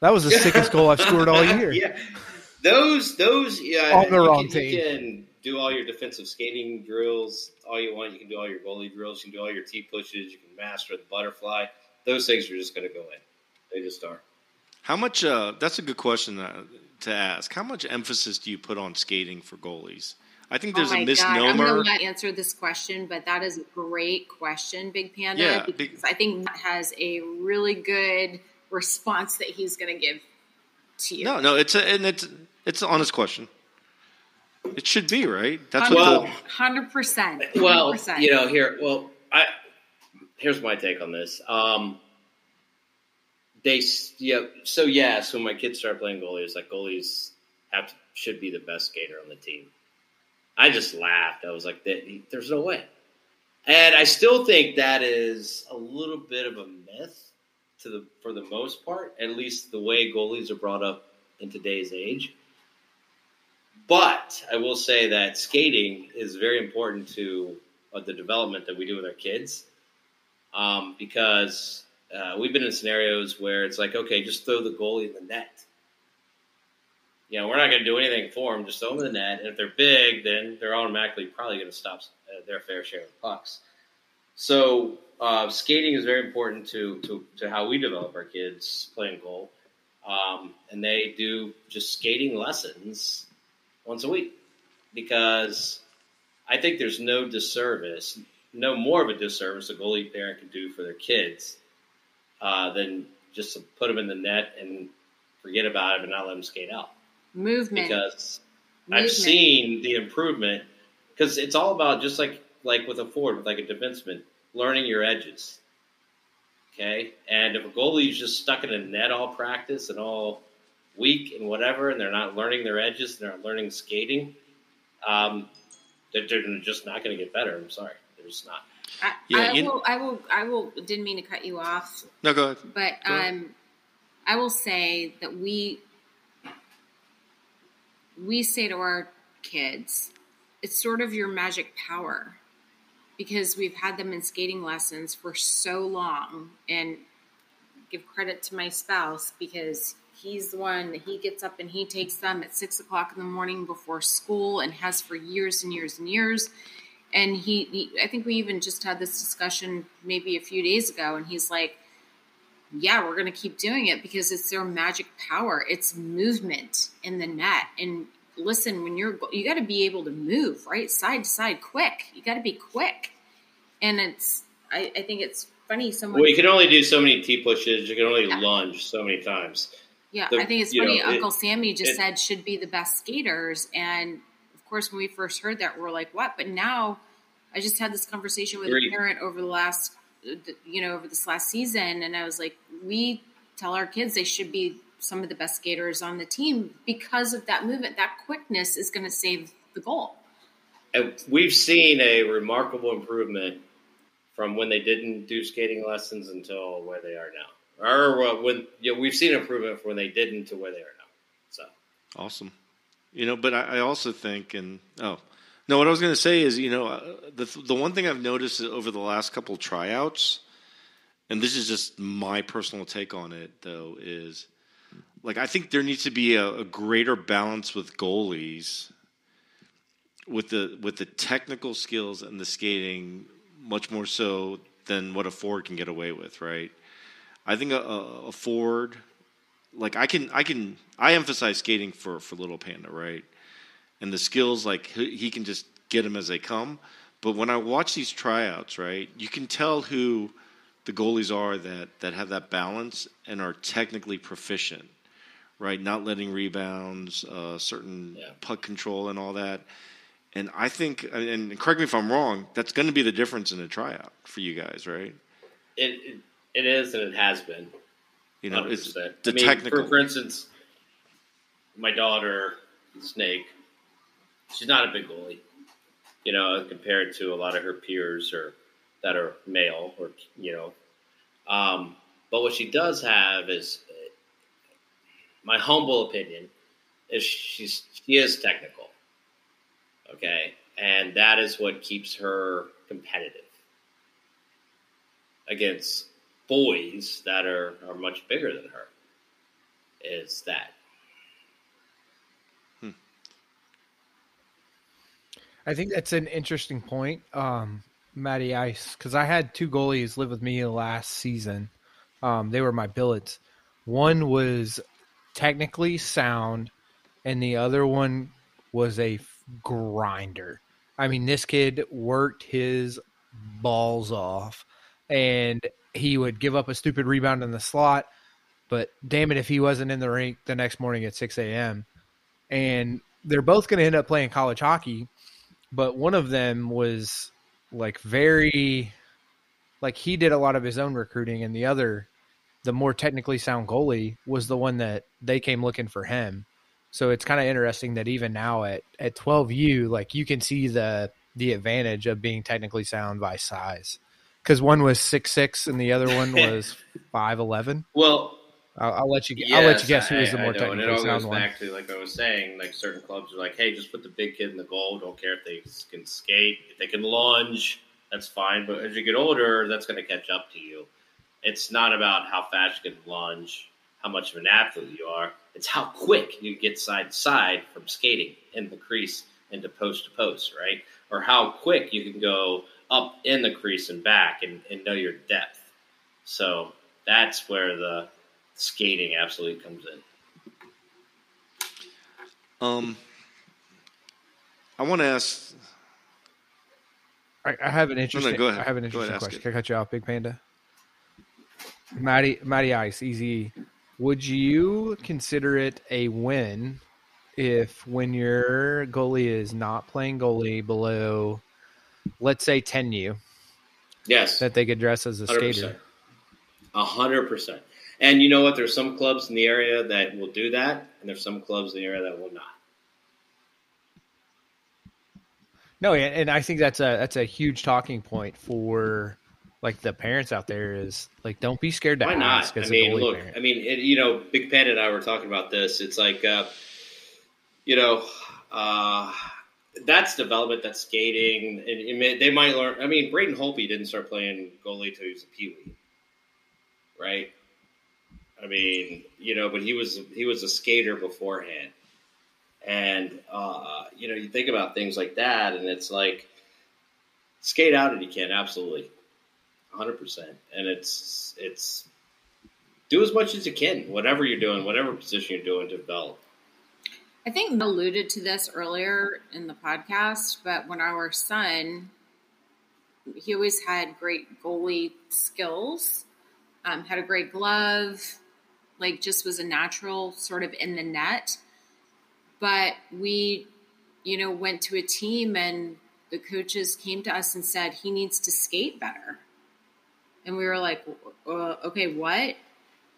Speaker 2: that was the sickest goal I've scored all year.
Speaker 3: yeah, those those yeah.
Speaker 2: On the
Speaker 3: you
Speaker 2: wrong
Speaker 3: can, You
Speaker 2: team.
Speaker 3: can do all your defensive skating drills all you want. You can do all your goalie drills. You can do all your T pushes. You can master the butterfly. Those things are just going to go in. They just are.
Speaker 1: How much? Uh, that's a good question uh, to ask. How much emphasis do you put on skating for goalies? I think there's
Speaker 5: oh my
Speaker 1: a
Speaker 5: God, I'm
Speaker 1: misnomer.
Speaker 5: going to answer this question, but that is a great question, Big Panda.
Speaker 1: Yeah,
Speaker 5: because
Speaker 1: big-
Speaker 5: I think Matt has a really good response that he's going to give to you.
Speaker 1: No, no, it's a and it's it's an honest question. It should be right. That's
Speaker 3: Well-
Speaker 1: what.
Speaker 5: hundred percent.
Speaker 3: Well, you know, here, well, I here's my take on this. Um, they, yeah, so yeah, so when my kids started playing goalie, it's like goalies have to, should be the best skater on the team. I just laughed. I was like, "There's no way," and I still think that is a little bit of a myth to the for the most part, at least the way goalies are brought up in today's age. But I will say that skating is very important to uh, the development that we do with our kids um, because uh, we've been in scenarios where it's like, okay, just throw the goalie in the net. You know, we're not going to do anything for them. Just throw them in the net. And if they're big, then they're automatically probably going to stop uh, their fair share of pucks. So uh, skating is very important to, to, to how we develop our kids playing goal. Um, and they do just skating lessons once a week because I think there's no disservice, no more of a disservice a goalie parent can do for their kids uh, than just to put them in the net and forget about it and not let them skate out.
Speaker 5: movement.
Speaker 3: Because
Speaker 5: movement.
Speaker 3: I've seen the improvement because it's all about just like like with a forward, with like a defenseman, learning your edges. Okay, and if a goalie is just stuck in a net all practice and all week and whatever, and they're not learning their edges, and they're not learning skating, um, they're, they're just not going to get better. I'm sorry, they're just not.
Speaker 5: I,
Speaker 1: Yeah,
Speaker 5: I
Speaker 1: you-
Speaker 5: will. I will. I will. Didn't mean to cut you off,
Speaker 1: No, go ahead.
Speaker 5: but
Speaker 1: Go ahead.
Speaker 5: um, I will say that we we say to our kids, it's sort of your magic power because we've had them in skating lessons for so long and give credit to my spouse because he's the one that he gets up and he takes them at six o'clock in the morning before school and has for years and years and years and he, he, i think we even just had this discussion maybe a few days ago and he's like yeah we're going to keep doing it because it's their magic power. It's movement in the net. And listen when you're you got to be able to move right? Side to side quick. You got to be quick. And it's I, I think it's funny someone
Speaker 3: well you can only do so many t pushes you can only yeah. lunge so many times.
Speaker 5: Yeah the, i think it's funny know, uncle it, sammy just it, said should be the best skaters and course when we first heard that we're like what but now i just had this conversation with great. a parent over the last you know over this last season and i was like we tell our kids they should be some of the best skaters on the team because of that movement. That quickness is going to save the goal.
Speaker 3: And we've seen a remarkable improvement from when they didn't do skating lessons until where they are now. Or when you know, we've seen improvement from when they didn't to where they are now. So
Speaker 1: awesome. You know, but I, I also think, and oh, no, what I was going to say is, you know, uh, the the one thing I've noticed over the last couple tryouts, and this is just my personal take on it, though, is like I think there needs to be a, a, greater balance with goalies with the with the technical skills and the skating much more so than what a forward can get away with, right? I think a, a forward like I can I can I emphasize skating for for little panda, right? And the skills like he can just get them as they come. But when I watch these tryouts, right, you can tell who the goalies are that that have that balance and are technically proficient right? Not letting rebounds, uh, certain yeah. puck control, and all that. And I think, and correct me if I'm wrong, that's going to be the difference in a tryout for you guys, right?
Speaker 3: It it, it is, and it has been.
Speaker 1: You know, 100%. it's the I mean, technical.
Speaker 3: For, for instance, my daughter, Snake, she's not a big goalie. You know, compared to a lot of her peers or that are male, or you know, um, but what she does have is my humble opinion is she's she is technical. Okay, and that is what keeps her competitive against boys that are, are much bigger than her. Is that?
Speaker 2: Hmm. I think that's an interesting point, um, Matty Ice, because I had two goalies live with me last season. Um, they were my billets. One was technically sound, and the other one was a grinder. I mean, this kid worked his balls off, and he would give up a stupid rebound in the slot. But damn it, if he wasn't in the rink the next morning at 6 a.m. And they're both going to end up playing college hockey, but one of them was like very, like he did a lot of his own recruiting, and the other the more technically sound goalie was the one that they came looking for him. So it's kind of interesting that even now at at 12U, like you can see the the advantage of being technically sound by size, because one was six six and the other one was five eleven.
Speaker 3: Well,
Speaker 2: I'll, I'll, let you. Yes, I'll let you guess who was the more technically and it all goes
Speaker 3: one. Back to like I was saying, like certain clubs are like, hey, just put the big kid in the goal. Don't care if they can skate, if they can lunge, that's fine. But as you get older, that's going to catch up to you. It's not about how fast you can lunge, how much of an athlete you are. It's how quick you get side to side from skating in the crease into post to post, right? Or how quick you can go up in the crease and back and, and know your depth. So that's where the skating absolutely comes in.
Speaker 1: Um, I want to ask.
Speaker 2: I, I have an interesting. No, no, go ahead. I have an interesting question. Can I cut you off, Big Panda? Matty, Matty Ice, easy. Would you consider it a win if when your goalie is not playing goalie below, let's say 10U,
Speaker 3: yes,
Speaker 2: that they could dress as a 100%. skater?
Speaker 3: A hundred percent. And you know what? There's some clubs in the area that will do that, and there's some clubs in the area that will not.
Speaker 2: No, and I think that's a that's a huge talking point for like the parents out there is like, don't be scared to Why ask.
Speaker 3: Not? I mean, look, parent. I mean, it, you know, Big Pen and I were talking about this. It's like, uh, you know, uh, that's development. That's skating, and it may, they might learn. I mean, Braden Holtby didn't start playing goalie until he was a peewee, right? I mean, you know, but he was he was a skater beforehand, and uh, you know, you think about things like that, and it's like skate out if you can, absolutely, hundred percent, and it's it's do as much as you can, whatever you're doing, whatever position you're doing, develop.
Speaker 5: I think Mel alluded to this earlier in the podcast, but when our son, he always had great goalie skills, um, had a great glove, like just was a natural sort of in the net. But we, you know, went to a team and the coaches came to us and said he needs to skate better. And we were like, uh, okay, what?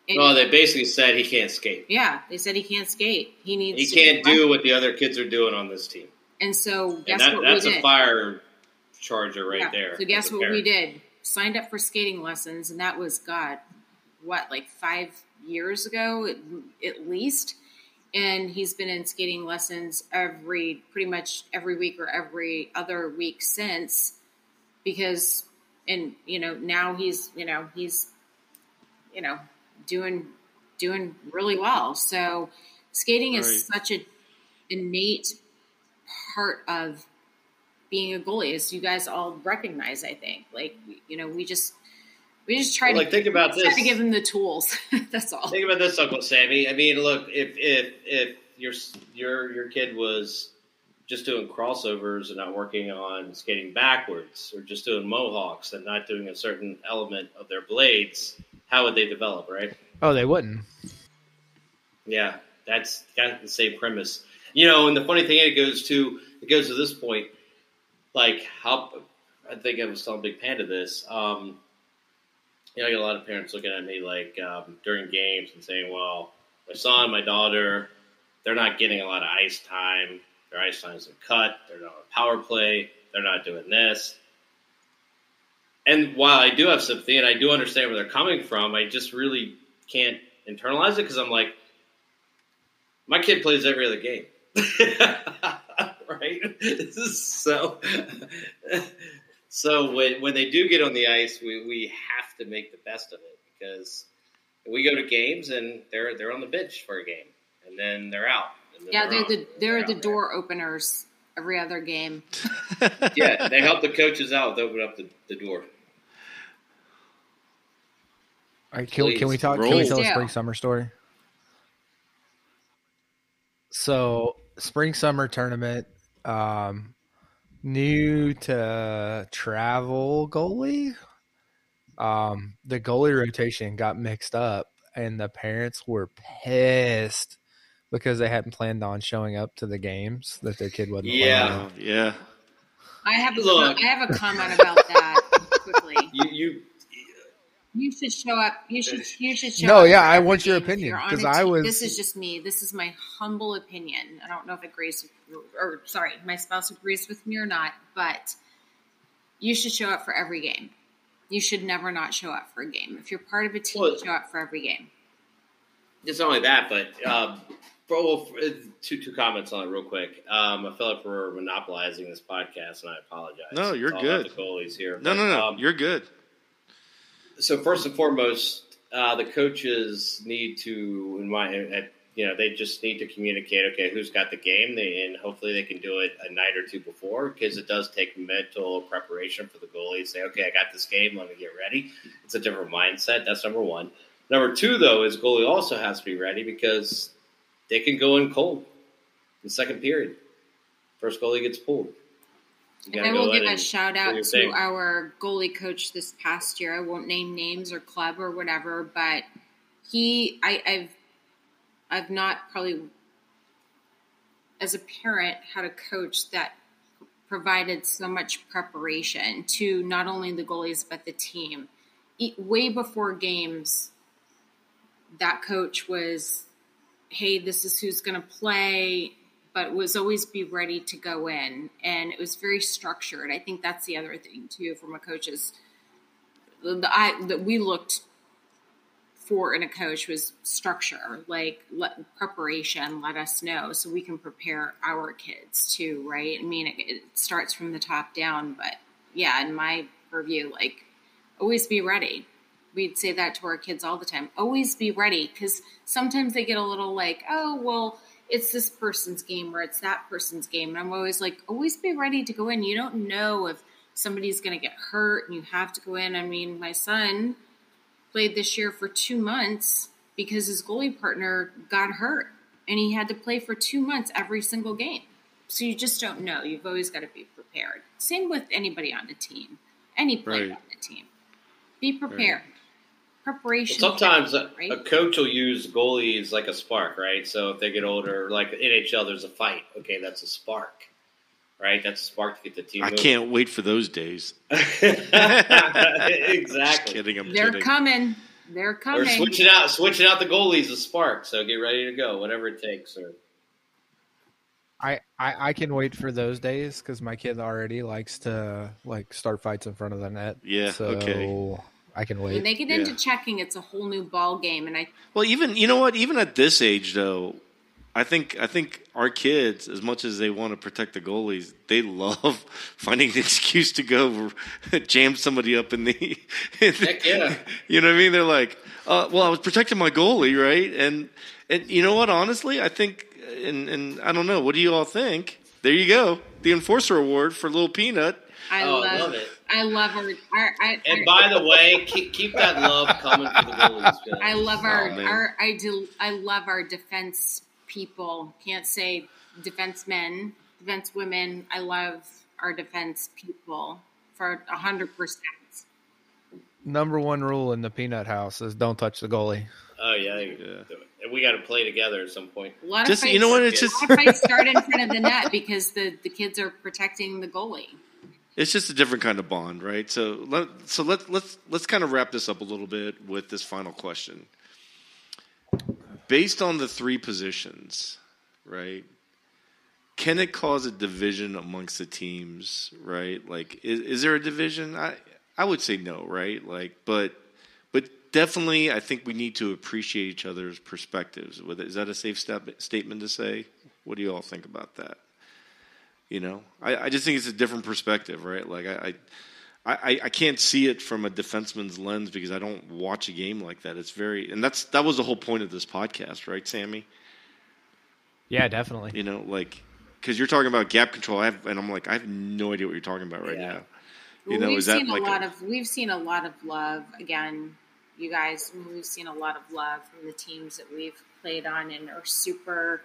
Speaker 3: And well, they basically said he can't skate.
Speaker 5: Yeah, they said he can't skate. He needs.
Speaker 3: He can't do what the other kids are doing on this team.
Speaker 5: And so, guess and
Speaker 3: that,
Speaker 5: what
Speaker 3: that's
Speaker 5: we did?
Speaker 3: a fire charger right
Speaker 5: yeah.
Speaker 3: there.
Speaker 5: So guess what parent. we did? Signed up for skating lessons, and that was God, what like five years ago at, at least. And he's been in skating lessons every, pretty much every week or every other week since, because, and you know now he's, you know he's, you know doing doing really well. So skating is right. such an innate part of being a goalie, as you guys all recognize. I think, like you know, we just we just try
Speaker 3: well,
Speaker 5: to
Speaker 3: like think about this.
Speaker 5: to give them the tools. That's all.
Speaker 3: Think about this, Uncle Sammy. I mean, look, if if if your your your kid was just doing crossovers and not working on skating backwards, or just doing mohawks and not doing a certain element of their blades, how would they develop, right?
Speaker 2: Oh, they wouldn't.
Speaker 3: Yeah, that's kind of the same premise. You know, and the funny thing it goes to it goes to this point, like how I think I was telling Big Panda this. Um, you know, I get a lot of parents looking at me like um, during games and saying, "Well, my son, my daughter, they're not getting a lot of ice time. Their ice time isn't cut. They're not on a power play. They're not doing this." And while I do have sympathy and I do understand where they're coming from, I just really can't internalize it because I'm like, my kid plays every other game, right? so, so when when they do get on the ice, we we have to make the best of it because we go to games and they're they're on the bench for a game and then they're out. Then
Speaker 5: yeah, they're,
Speaker 3: they're
Speaker 5: the they're,
Speaker 3: they're
Speaker 5: the door there. openers every other game.
Speaker 3: yeah, they help the coaches out. They open up the, the door.
Speaker 2: All right, can, can we talk? Roll. Can we tell a spring summer story? So, spring summer tournament, um, new to travel goalie. Um, the goalie rotation got mixed up, and the parents were pissed because they hadn't planned on showing up to the games that their kid wasn't.
Speaker 3: Yeah,
Speaker 1: playing. yeah.
Speaker 5: I have a Look. I have a comment about that quickly.
Speaker 3: You you
Speaker 5: you should show up. You should. You should show. Up.
Speaker 2: No,
Speaker 5: up
Speaker 2: yeah, I want your opinion because I was.
Speaker 5: This is just me. This is my humble opinion. I don't know if it agrees with, or sorry, my spouse agrees with me or not, but you should show up for every game. You should never not show up for a game. If you're part of a team, well, show up for every game.
Speaker 3: It's not only that, but um, well, two two comments on it real quick. Um, I feel like we're monopolizing this podcast, and I apologize.
Speaker 1: No, you're good.
Speaker 3: The goalies here.
Speaker 1: No, but, no, no, um, you're good
Speaker 3: so first and foremost, uh, the coaches need to, in my, at, you know, they just need to communicate. Okay, who's got the game, they, and hopefully they can do it a night or two before because it does take mental preparation for the goalie. Say, okay, I got this game, let me get ready. It's a different mindset. That's number one. Number two, though, is goalie also has to be ready because they can go in cold in the second period. First goalie gets pulled.
Speaker 5: And I will give a shout out to thing. our goalie coach this past year. I won't name names or club or whatever, but he, I, I've, I've not probably, as a parent, had a coach that provided so much preparation to not only the goalies but the team. Way before games, that coach was, "Hey, this is who's going to play but was always be ready to go in. And it was very structured. I think that's the other thing too from a coach's. The, I that we looked for in a coach was structure, like let, preparation. Let us know so we can prepare our kids too, right? I mean, it, it starts from the top down, but yeah, in my purview, like always be ready. We'd say that to our kids all the time. Always be ready because sometimes they get a little like, oh, well, it's this person's game or it's that person's game. And I'm always like, always be ready to go in. You don't know if somebody's going to get hurt and you have to go in. I mean, my son played this year for two months because his goalie partner got hurt and he had to play for two months every single game. So you just don't know. You've always got to be prepared. Same with anybody on the team, any player right. on the team. Be prepared. Right. Preparation.
Speaker 3: Well, sometimes a, right? a, coach will use goalies like a spark, right? So if they get older, like NHL, there's a fight. Okay, that's a spark right? That's a spark to get the team.
Speaker 1: I moving. can't wait for those days.
Speaker 3: exactly. Just
Speaker 1: kidding. I'm
Speaker 5: They're
Speaker 1: kidding.
Speaker 5: coming. They're coming.
Speaker 3: Or switching out, switching out the goalies is a spark. So get ready to go, whatever it takes. Or
Speaker 2: I, I, I can wait for those days because my kid already likes to like start fights in front of the net.
Speaker 1: Yeah.
Speaker 2: So
Speaker 1: okay.
Speaker 2: I can wait.
Speaker 5: When they get into yeah. checking, it's a whole new ball game, and I.
Speaker 1: Well, even you know what? Even at this age, though, I think I think our kids, as much as they want to protect the goalies, they love finding an excuse to go jam somebody up in the.
Speaker 3: In Heck yeah!
Speaker 1: You know what I mean? They're like, uh, "Well, I was protecting my goalie, right?" And and you know what? Honestly, I think, and and I don't know. What do you all think? There you go, the enforcer award for Little Peanut.
Speaker 5: I oh, love, love, it. I love our. our I,
Speaker 3: and by the way, keep, keep that love coming for the goalies.
Speaker 5: I love our, oh, our I do I love our defense people. Can't say defense men, defense women. I love our defense people for a hundred percent.
Speaker 2: Number one rule in the peanut house is don't touch the goalie.
Speaker 3: Oh yeah, yeah. And we got to play together at some point.
Speaker 5: A lot just, of fights, you know what? It's just a lot of fights start in front of the net because the the kids are protecting the goalie.
Speaker 1: It's just a different kind of bond, right? So let so let let's let's kind of wrap this up a little bit with this final question based on the three positions, right? Can it cause a division amongst the teams, right? Like, is, is there a division? I I would say no, right? Like, but but definitely, I think we need to appreciate each other's perspectives. Is that a safe step, statement to say? What do you all think about that? You know, I, I just think it's a different perspective, right? Like, I, I I, I can't see it from a defenseman's lens because I don't watch a game like that. It's very, and that's that was the whole point of this podcast, right, Sammy?
Speaker 2: Yeah, definitely.
Speaker 1: You know, like because you're talking about gap control, I have, and I'm like, I have no idea what you're talking about right yeah. now.
Speaker 5: You know, we've is seen that like a lot a, of we've seen a lot of love again, you guys. We've seen a lot of love from the teams that we've played on, and are super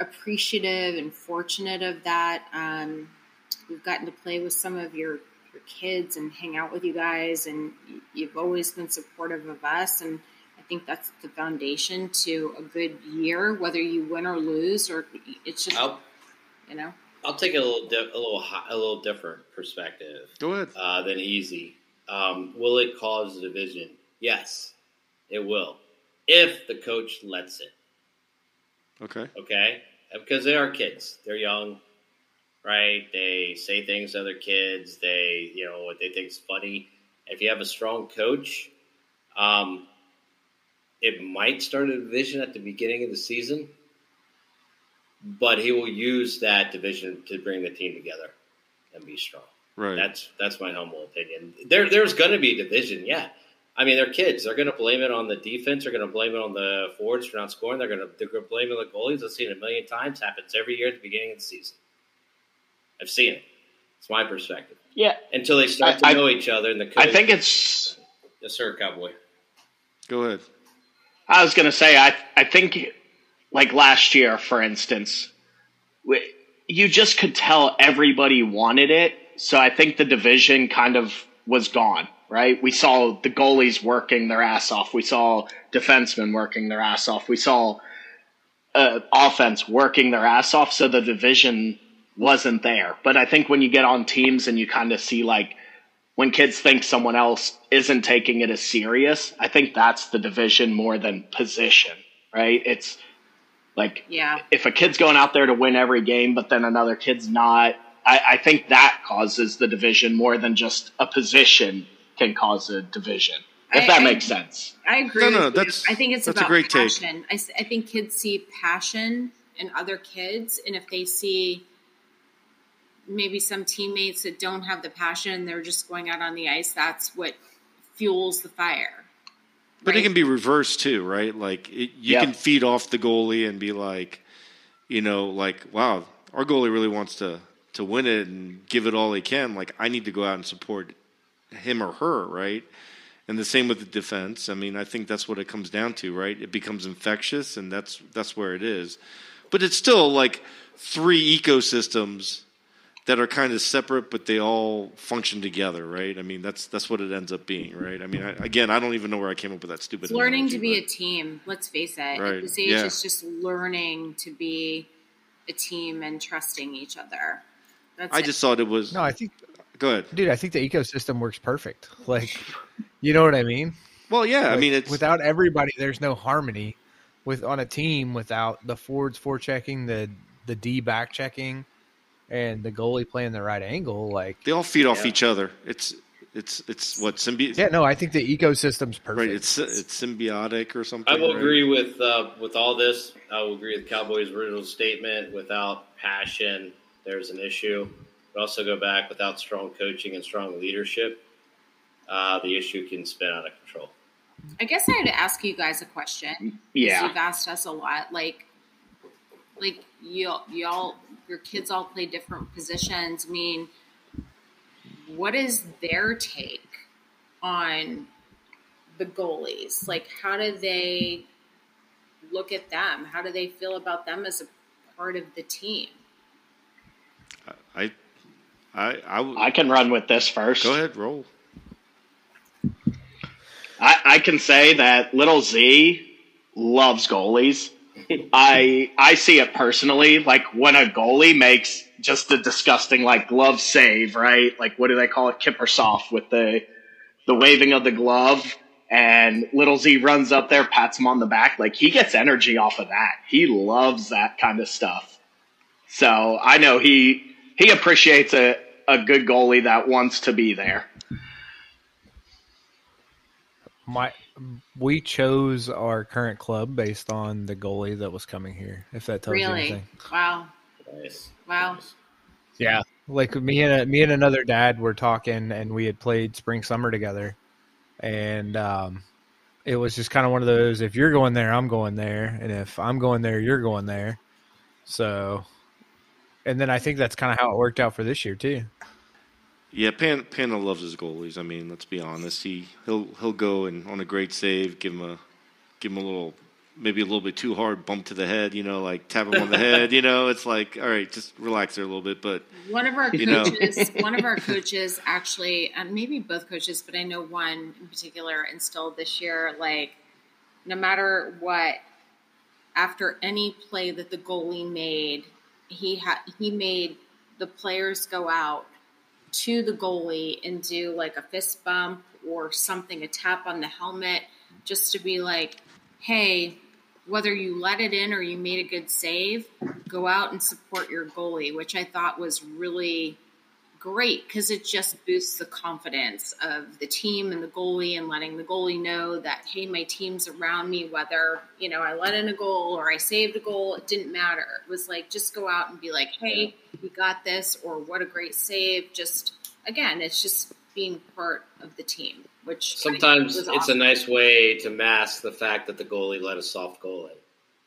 Speaker 5: appreciative and fortunate of that. Um, we've gotten to play with some of your your kids and hang out with you guys. And you've always been supportive of us. And I think that's the foundation to a good year, whether you win or lose, or it's just, I'll, you know.
Speaker 3: I'll take a little, di- a little, a little different perspective.
Speaker 1: Go ahead.
Speaker 3: Uh, than easy. Um, will it cause division? Yes, it will, if the coach lets it.
Speaker 1: Okay.
Speaker 3: Okay, because they are kids; they're young right? They say things to other kids. They, you know, what they think is funny. If you have a strong coach, um, it might start a division at the beginning of the season, but he will use that division to bring the team together and be strong.
Speaker 1: Right.
Speaker 3: That's that's my humble opinion. There, there's going to be a division, yeah. I mean, they're kids. They're going to blame it on the defense. They're going to blame it on the forwards for not scoring. They're going to they're going to blame it on the goalies. I've seen it a million times. Happens every year at the beginning of the season. I've seen it. It's my perspective.
Speaker 4: Yeah.
Speaker 3: Until they start to I, know each other and the coach.
Speaker 4: I think it's.
Speaker 3: Yes, sir, Cowboy.
Speaker 1: Go ahead.
Speaker 4: I was going to say, I, I think, like last year, for instance, you just could tell everybody wanted it. So I think the division kind of was gone, right? We saw the goalies working their ass off. We saw defensemen working their ass off. We saw uh, offense working their ass off. So the division wasn't there. But I think when you get on teams and you kind of see like when kids think someone else isn't taking it as serious, I think that's the division more than position, right? It's like
Speaker 5: yeah.
Speaker 4: if a kid's going out there to win every game, but then another kid's not, I, I think that causes the division more than just a position can cause a division. if
Speaker 5: I-
Speaker 4: that
Speaker 5: I-
Speaker 4: makes sense.
Speaker 5: I agree.
Speaker 1: No, no,
Speaker 5: with you.
Speaker 1: that's-
Speaker 5: I think it's
Speaker 1: that's a
Speaker 5: about
Speaker 1: great take.
Speaker 5: I, I, s- I think kids see passion in other kids, and if they see maybe some teammates that don't have the passion, they're just going out on the ice. That's what fuels the fire.
Speaker 1: But it can be reversed too, right? Like it, you
Speaker 4: Yep.
Speaker 1: can feed off the goalie and be like, you know, like wow, our goalie really wants to to win it and give it all he can. Like I need to go out and support him or her, right? And the same with the defense. I mean, I think that's what it comes down to, right? It becomes infectious, and that's that's where it is. But it's still like three ecosystems that are kind of separate, but they all function together, right? I mean, that's that's what it ends up being, right? I mean, I, again, I don't even know where I came up with that stupid.
Speaker 5: It's learning
Speaker 1: analogy,
Speaker 5: to be a team. Let's face it.
Speaker 1: Right,
Speaker 5: At this age,
Speaker 1: yeah.
Speaker 5: it's just learning to be a team and trusting each other. That's
Speaker 1: I
Speaker 5: it.
Speaker 1: just thought it was.
Speaker 2: No, I think,
Speaker 1: Go ahead.
Speaker 2: dude, I think the ecosystem works perfect. Like, you know what I mean?
Speaker 1: Well, yeah, I mean, it's
Speaker 2: without everybody, there's no harmony with on a team without the forwards forechecking, the the D back checking, and the goalie playing the right angle. Like,
Speaker 1: they all feed off each other. It's it's it's what symbiote.
Speaker 2: yeah, no, I think the ecosystem's perfect.
Speaker 1: right. It's it's symbiotic or something.
Speaker 3: I will
Speaker 1: right?
Speaker 3: agree with uh, with all this. I will agree with Cowboys' original statement. Without passion, there's an issue. But also go back without strong coaching and strong leadership, uh, the issue can spin out of control.
Speaker 5: I guess I had to ask you guys a question.
Speaker 4: Yeah.
Speaker 5: you've asked us a lot. Like, like you, y'all, your kids all play different positions. I mean, what is their take on the goalies? Like, how do they look at them? How do they feel about them as a part of the team?
Speaker 1: I I I
Speaker 4: can run with this first.
Speaker 1: go ahead roll.
Speaker 4: I, I can say that little Z loves goalies. I I see it personally. Like when a goalie makes just a disgusting like glove save, right? Like what do they call it? Kipper soft with the the waving of the glove, and little Z runs up there, pats him on the back. Like he gets energy off of that. He loves that kind of stuff. So I know he he appreciates a, a good goalie that wants to be there.
Speaker 2: My we chose our current club based on the goalie that was coming here. If that tells you anything.
Speaker 5: Wow.
Speaker 3: Nice.
Speaker 5: Wow.
Speaker 2: Yeah, like me and a, me and another dad were talking, and we had played spring summer together, and um, it was just kind of one of those: if you're going there, I'm going there, and if I'm going there, you're going there. So, and then I think that's kind of how it worked out for this year too.
Speaker 1: Yeah, Pan Panda loves his goalies. I mean, let's be honest. He he'll he'll go and on a great save, give him a give him a little maybe a little bit too hard bump to the head. You know, like tap him on the head. You know, it's like all right, just relax there a little bit. But
Speaker 5: One of our
Speaker 1: You know.
Speaker 5: coaches, one of our coaches actually, um, maybe both coaches, but I know one in particular instilled this year, like no matter what, after any play that the goalie made, he had he made the players go out to the goalie and do like a fist bump or something, a tap on the helmet, just to be like, hey, whether you let it in or you made a good save, go out and support your goalie, which I thought was really great because it just boosts the confidence of the team and the goalie and letting the goalie know that hey my team's around me whether you know i let in a goal or i saved a goal it didn't matter. It was like just go out and be like hey we got this or what a great save just again it's just being part of the team which
Speaker 3: Sometimes
Speaker 5: was
Speaker 3: it's a nice way to mask the fact that the goalie let a soft goal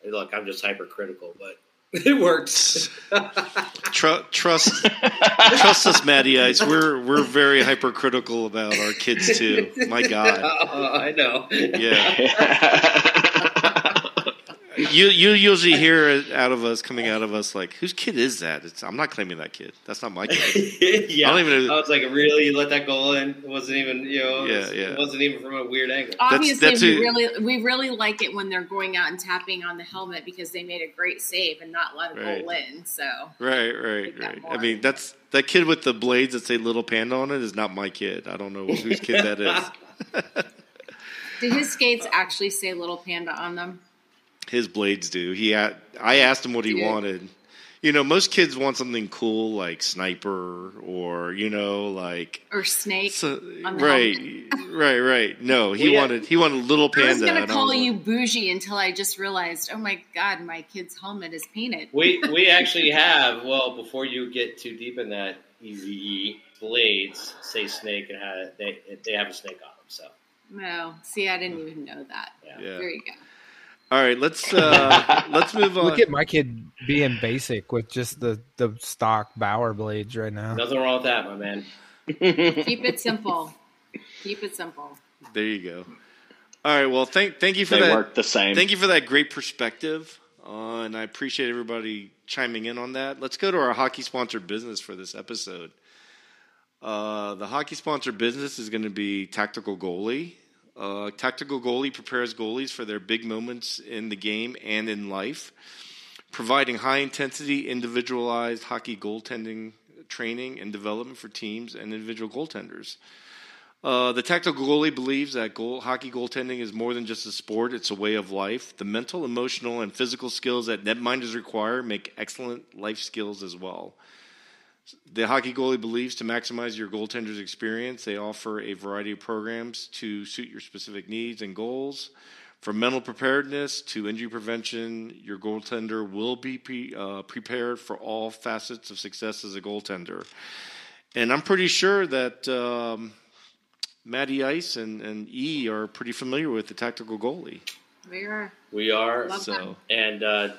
Speaker 3: in. Look, I'm just hypercritical, but it works.
Speaker 1: tr- trust trust us, Matty Ice. We're we're very hypercritical about our kids too. My God, oh,
Speaker 3: I know.
Speaker 1: yeah. You you usually hear it out of us coming out of us like whose kid is that? It's, I'm not claiming that kid. That's not my kid.
Speaker 3: yeah.
Speaker 1: I don't even know-
Speaker 3: I was like, really? You let that goal in? It wasn't even, you know, it
Speaker 1: Yeah,
Speaker 3: was-
Speaker 1: yeah.
Speaker 3: it wasn't even from a weird angle.
Speaker 5: Obviously,
Speaker 1: that's
Speaker 5: we
Speaker 1: who-
Speaker 5: really we really like it when they're going out and tapping on the helmet because they made a great save and not let a
Speaker 1: Right.
Speaker 5: goal in. So
Speaker 1: Right, right,
Speaker 5: Like that
Speaker 1: right. I mean, that's that kid with the blades that say "little panda" on it is not my kid. I don't know whose kid that is.
Speaker 5: did his skates uh, actually say "Little Panda" on them?
Speaker 1: His blades do. He had, I asked him what he
Speaker 5: Yeah.
Speaker 1: wanted. you know, most kids want something cool like sniper or you know, like
Speaker 5: or snake.
Speaker 1: so, right, right, right. No, he
Speaker 3: We had-
Speaker 1: wanted he wanted little panda.
Speaker 5: I was gonna call you
Speaker 1: like,
Speaker 5: bougie until I just realized, oh my god, my kid's helmet is painted.
Speaker 3: We we actually have well before you get too deep in that Easy blades say snake and have, they they have a snake on them. So
Speaker 5: No, see, I didn't even know that.
Speaker 3: yeah.
Speaker 1: Yeah.
Speaker 5: There you go.
Speaker 1: All right, let's uh, let's move on.
Speaker 2: Look at my kid being basic with just the the stock Bauer blades right now.
Speaker 3: nothing wrong with that, my man.
Speaker 5: Keep it simple. Keep it simple.
Speaker 1: there you go. All right, well, thank thank you for
Speaker 4: they
Speaker 1: that.
Speaker 4: work the same.
Speaker 1: Thank you for that great perspective, uh, and I appreciate everybody chiming in on that. Let's go to our hockey sponsor business for this episode. Uh, the hockey sponsor business is going to be Tactical Goalie. Uh, Tactical Goalie prepares goalies for their big moments in the game and in life, providing high intensity, individualized hockey goaltending training and development for teams and individual goaltenders. Uh, the tactical goalie believes that goal, hockey goaltending is more than just a sport, it's a way of life. The mental, emotional, and physical skills that netminders require make excellent life skills as well. The hockey goalie believes to maximize your goaltender's experience, they offer a variety of programs to suit your specific needs and goals. From mental preparedness to injury prevention, your goaltender will be pre, uh, prepared for all facets of success as a goaltender. And I'm pretty sure that um, Matty Ice and, and E are pretty familiar with the tactical goalie.
Speaker 5: We are.
Speaker 3: We are,
Speaker 5: Love
Speaker 1: So,
Speaker 3: and uh,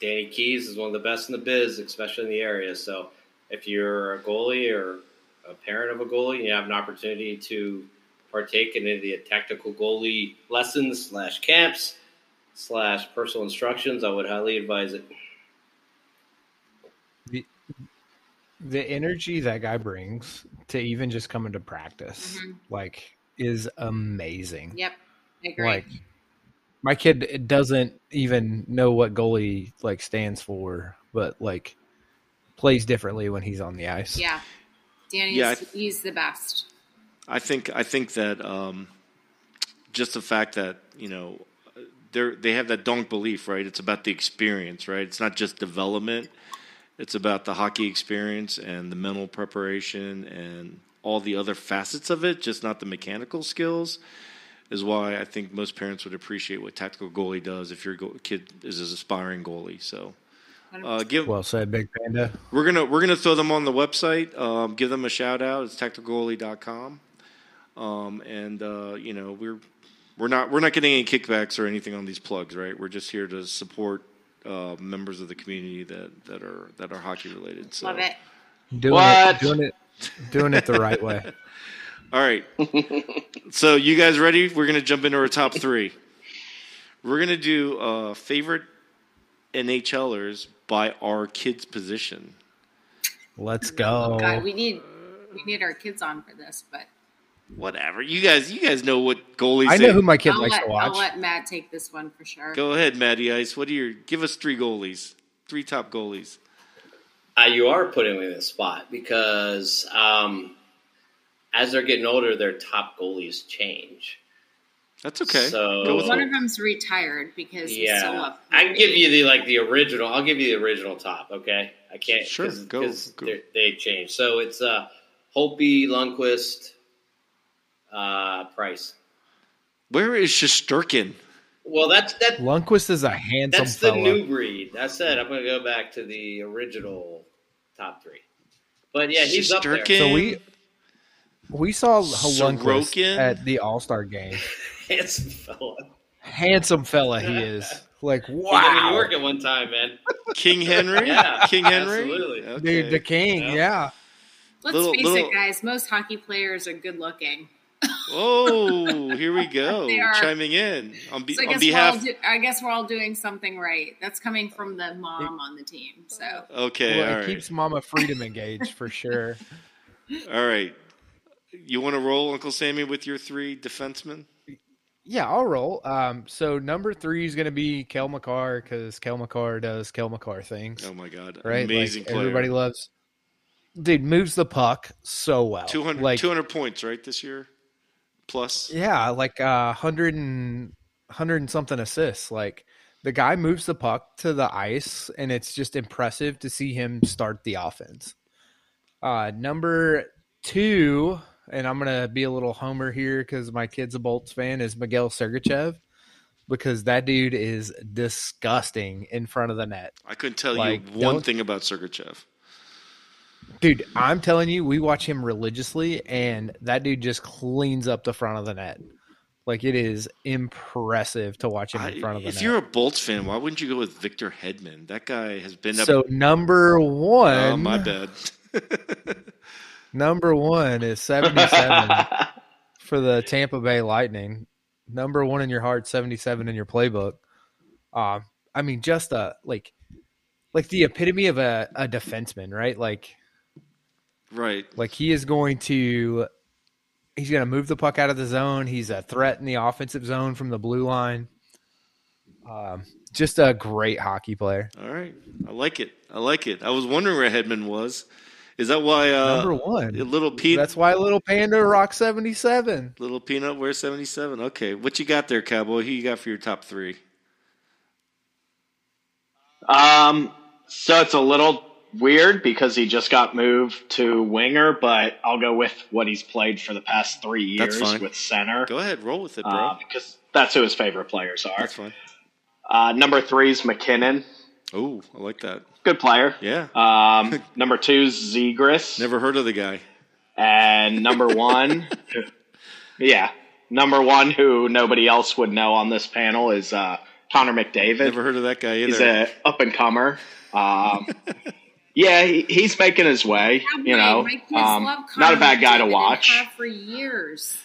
Speaker 3: Danny Keys is one of the best in the biz, especially in the area. So if you're a goalie or a parent of a goalie, you have an opportunity to partake in any of the tactical goalie lessons slash camps slash personal instructions, I would highly advise it.
Speaker 2: The energy that guy brings to even just come into practice,
Speaker 5: Mhm.
Speaker 2: like, is amazing.
Speaker 5: Yep. I agree.
Speaker 2: Like, my kid doesn't even know what goalie like stands for, but like plays differently when he's on the ice.
Speaker 5: yeah. Danny's
Speaker 1: Yeah, I-
Speaker 5: he's the best.
Speaker 1: I think I think that um, just the fact that you know they they have that donk belief, right? It's about the experience, right? It's not just development. It's about the hockey experience and the mental preparation and all the other facets of it, just not the mechanical skills. Is why I think most parents would appreciate what tactical goalie does if your go- kid is an aspiring goalie. So, uh, give
Speaker 2: Well said, Big Panda.
Speaker 1: we're gonna we're gonna throw them on the website. Um, give them a shout out. It's tacticalgoalie.com. Um, and uh, you know we're we're not we're not getting any kickbacks or anything on these plugs, right? We're just here to support uh, members of the community that, that are that are hockey related. So.
Speaker 5: Love it.
Speaker 2: Doing
Speaker 4: What?
Speaker 2: it, doing it, doing it the right way.
Speaker 1: All right. so you guys ready? We're gonna jump into our top three. We're gonna do uh, favorite NHLers by our kids' position.
Speaker 2: Let's go.
Speaker 5: Oh, God, we need we need our kids on for this, but
Speaker 1: Whatever. You guys you guys know what goalies.
Speaker 2: I know
Speaker 1: they-
Speaker 2: who my kid
Speaker 5: I'll
Speaker 2: likes
Speaker 5: let,
Speaker 2: to
Speaker 5: I'll
Speaker 2: watch.
Speaker 5: let Matt take this one for sure.
Speaker 1: Go ahead, Matty Ice. What are your give us three goalies? Three top goalies.
Speaker 3: Uh, you are putting me in a spot because um, as they're getting older, their top goalies change.
Speaker 1: That's okay.
Speaker 3: So-
Speaker 5: One of them's retired because he's
Speaker 3: Yeah,
Speaker 5: up.
Speaker 3: I can give you the like the original. I'll give you the original top. Okay, I can't.
Speaker 1: Sure,
Speaker 3: cause,
Speaker 1: go.
Speaker 3: they're- They change. So it's uh, Holtby, Lundqvist, uh, Price.
Speaker 1: Where is Shesterkin?
Speaker 3: Well, that's that.
Speaker 2: Lundqvist is a handsome
Speaker 3: That's the
Speaker 2: fella.
Speaker 3: new breed. That's it. I'm going to go back to the original top three. But yeah, he's up there.
Speaker 2: So we we saw Lundqvist
Speaker 1: Sorokin?
Speaker 2: at the All Star game.
Speaker 3: Handsome fella.
Speaker 2: Handsome fella he is. Like
Speaker 3: He was in New
Speaker 2: wow,
Speaker 3: York at one time, man.
Speaker 1: King Henry?
Speaker 3: Yeah,
Speaker 1: King Henry?
Speaker 3: absolutely.
Speaker 1: Okay.
Speaker 2: dude, the king.
Speaker 3: Yeah.
Speaker 2: Yeah.
Speaker 5: Let's
Speaker 1: Little-
Speaker 5: face
Speaker 1: little-
Speaker 5: it, guys. Most hockey players are good looking.
Speaker 1: Oh, here we go.
Speaker 5: Are.
Speaker 1: Chiming in on, be,
Speaker 5: So I
Speaker 1: on
Speaker 5: guess,
Speaker 1: behalf.
Speaker 5: we're all do- I guess we're all doing something right. That's coming from the mom on the team. So
Speaker 1: Okay,
Speaker 2: Well,
Speaker 1: all
Speaker 2: it
Speaker 1: right.
Speaker 2: keeps Mama Freedom engaged for sure.
Speaker 1: All right. You want to roll, Uncle Sammy, with your three defensemen?
Speaker 2: Yeah, I'll roll. Um, so number three is going to be Cale Makar because Cale Makar does Cale Makar things,
Speaker 1: Oh my God,
Speaker 2: right?
Speaker 1: amazing
Speaker 2: like,
Speaker 1: player.
Speaker 2: Everybody loves. Dude moves the puck so well.
Speaker 1: 200,
Speaker 2: like
Speaker 1: 200 points, right, this year? Plus.
Speaker 2: yeah, like uh, hundred and hundred and something assists. Like the guy moves the puck to the ice, and it's just impressive to see him start the offense. Uh, number two, and I'm gonna be a little homer here because my kid's a Bolts fan, is Mikhail Sergachev because that dude is disgusting in front of the net.
Speaker 1: I couldn't tell
Speaker 2: Like,
Speaker 1: you one thing about Sergachev.
Speaker 2: Dude, I'm telling you, we watch him religiously, and that dude just cleans up the front of the net. Like it is impressive to watch him in front of the net.
Speaker 1: if
Speaker 2: net.
Speaker 1: you're a Bolts fan, why wouldn't you go with Victor Hedman? That guy has been up.
Speaker 2: so number oh, one,
Speaker 1: oh, my bad.
Speaker 2: number one is 77 for the Tampa Bay Lightning. Number one in your heart, 77 in your playbook. Uh, I mean, just a like, like the epitome of a, a defenseman, right? Like,
Speaker 1: right.
Speaker 2: Like he is going to he's going to move the puck out of the zone. He's a threat in the offensive zone from the blue line. Um, just a great hockey player.
Speaker 1: All right. I like it. I like it. I was wondering where Hedman was. Is that why uh,
Speaker 2: Number one.
Speaker 1: little Pete
Speaker 2: That's why little panda rock seventy seven.
Speaker 1: little peanut wears 77? Okay. What you got there, Cowboy? Who you got for your top 3?
Speaker 4: Um, so it's a little weird because he just got moved to winger, but I'll go with what he's played for the past three
Speaker 1: That's
Speaker 4: years
Speaker 1: fine.
Speaker 4: with center
Speaker 1: Go ahead, roll with it, bro.
Speaker 4: uh, because that's who his favorite players are.
Speaker 1: That's fine.
Speaker 4: Uh, number three is MacKinnon,
Speaker 1: Oh, I like that.
Speaker 4: Good player.
Speaker 1: Yeah.
Speaker 4: Um, number two is Zegras,
Speaker 1: Never heard of the guy.
Speaker 4: and number one, yeah, number one who nobody else would know on this panel is uh, Connor McDavid.
Speaker 1: Never heard of that guy either.
Speaker 4: He's a up and comer. Um, yeah, he, he's making his way. You know, um, not a bad guy to watch.
Speaker 5: for years.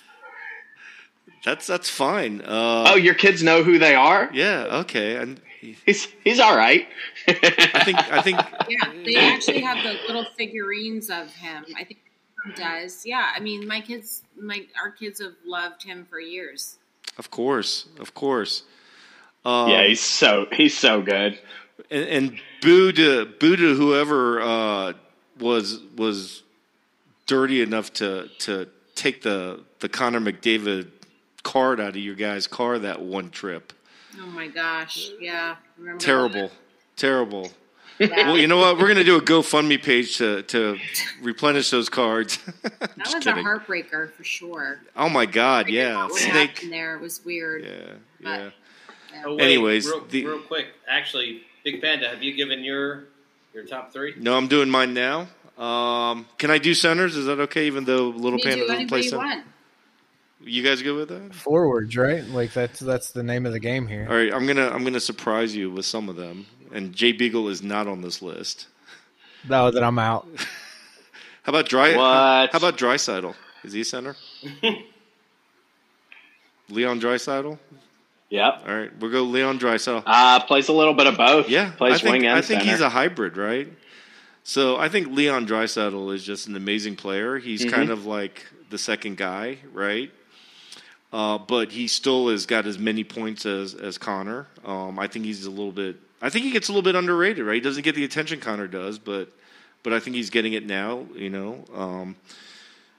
Speaker 1: that's that's fine. Uh,
Speaker 4: Oh, your kids know who they are.
Speaker 1: yeah. Okay. And
Speaker 4: He's he's all right.
Speaker 1: I think I think
Speaker 5: Yeah, they actually have the little figurines of him. I think he does. Yeah, I mean, my kids, my our kids have loved him for years.
Speaker 1: of course, of course. Um,
Speaker 4: yeah, he's so he's so good.
Speaker 1: and, and boo to boo to whoever uh, was was dirty enough to to take the the Connor McDavid card out of your guy's car that one trip.
Speaker 5: Oh my gosh, yeah, remember
Speaker 1: Terrible, terrible.
Speaker 5: Yeah.
Speaker 1: Well, you know what? We're gonna do a GoFundMe page to to replenish those cards.
Speaker 5: that was
Speaker 1: kidding.
Speaker 5: a heartbreaker for sure.
Speaker 1: Oh my God!
Speaker 5: Figured
Speaker 1: Yeah,
Speaker 5: what
Speaker 1: snake.
Speaker 5: happened there it was weird.
Speaker 1: Yeah,
Speaker 5: But-
Speaker 1: yeah.
Speaker 5: Yeah.
Speaker 3: Oh, wait,
Speaker 1: Anyways,
Speaker 3: real,
Speaker 1: the-
Speaker 3: real quick, actually, Big Panda, have you given your your top three?
Speaker 1: No, I'm doing mine now. Um, can I do centers? Is that okay? Even though Little Panda
Speaker 5: do
Speaker 1: doesn't play
Speaker 5: you
Speaker 1: center.
Speaker 5: Want.
Speaker 1: You guys good with that?
Speaker 2: Forwards, right? Like that's that's the name of the game here.
Speaker 1: All right, I'm gonna I'm gonna surprise you with some of them. And Jay Beagle is not on this list.
Speaker 2: No, that I'm out.
Speaker 1: How about Dry?
Speaker 4: What?
Speaker 1: How about Draisaitl? Is he a center? Leon Draisaitl.
Speaker 4: Yep.
Speaker 1: All right, we'll go Leon Draisaitl.
Speaker 4: Uh, plays a little bit of both.
Speaker 1: Yeah,
Speaker 4: plays
Speaker 1: I think
Speaker 4: wing and
Speaker 1: I think
Speaker 4: center.
Speaker 1: he's a hybrid, right? So I think Leon Draisaitl is just an amazing player. He's
Speaker 4: Mhm.
Speaker 1: kind of like the second guy, right? Uh, but he still has got as many points as as Connor. Um, I think he's a little bit. I think he gets a little bit underrated, right? He doesn't get the attention Connor does, but but I think he's getting it now. You know. Um,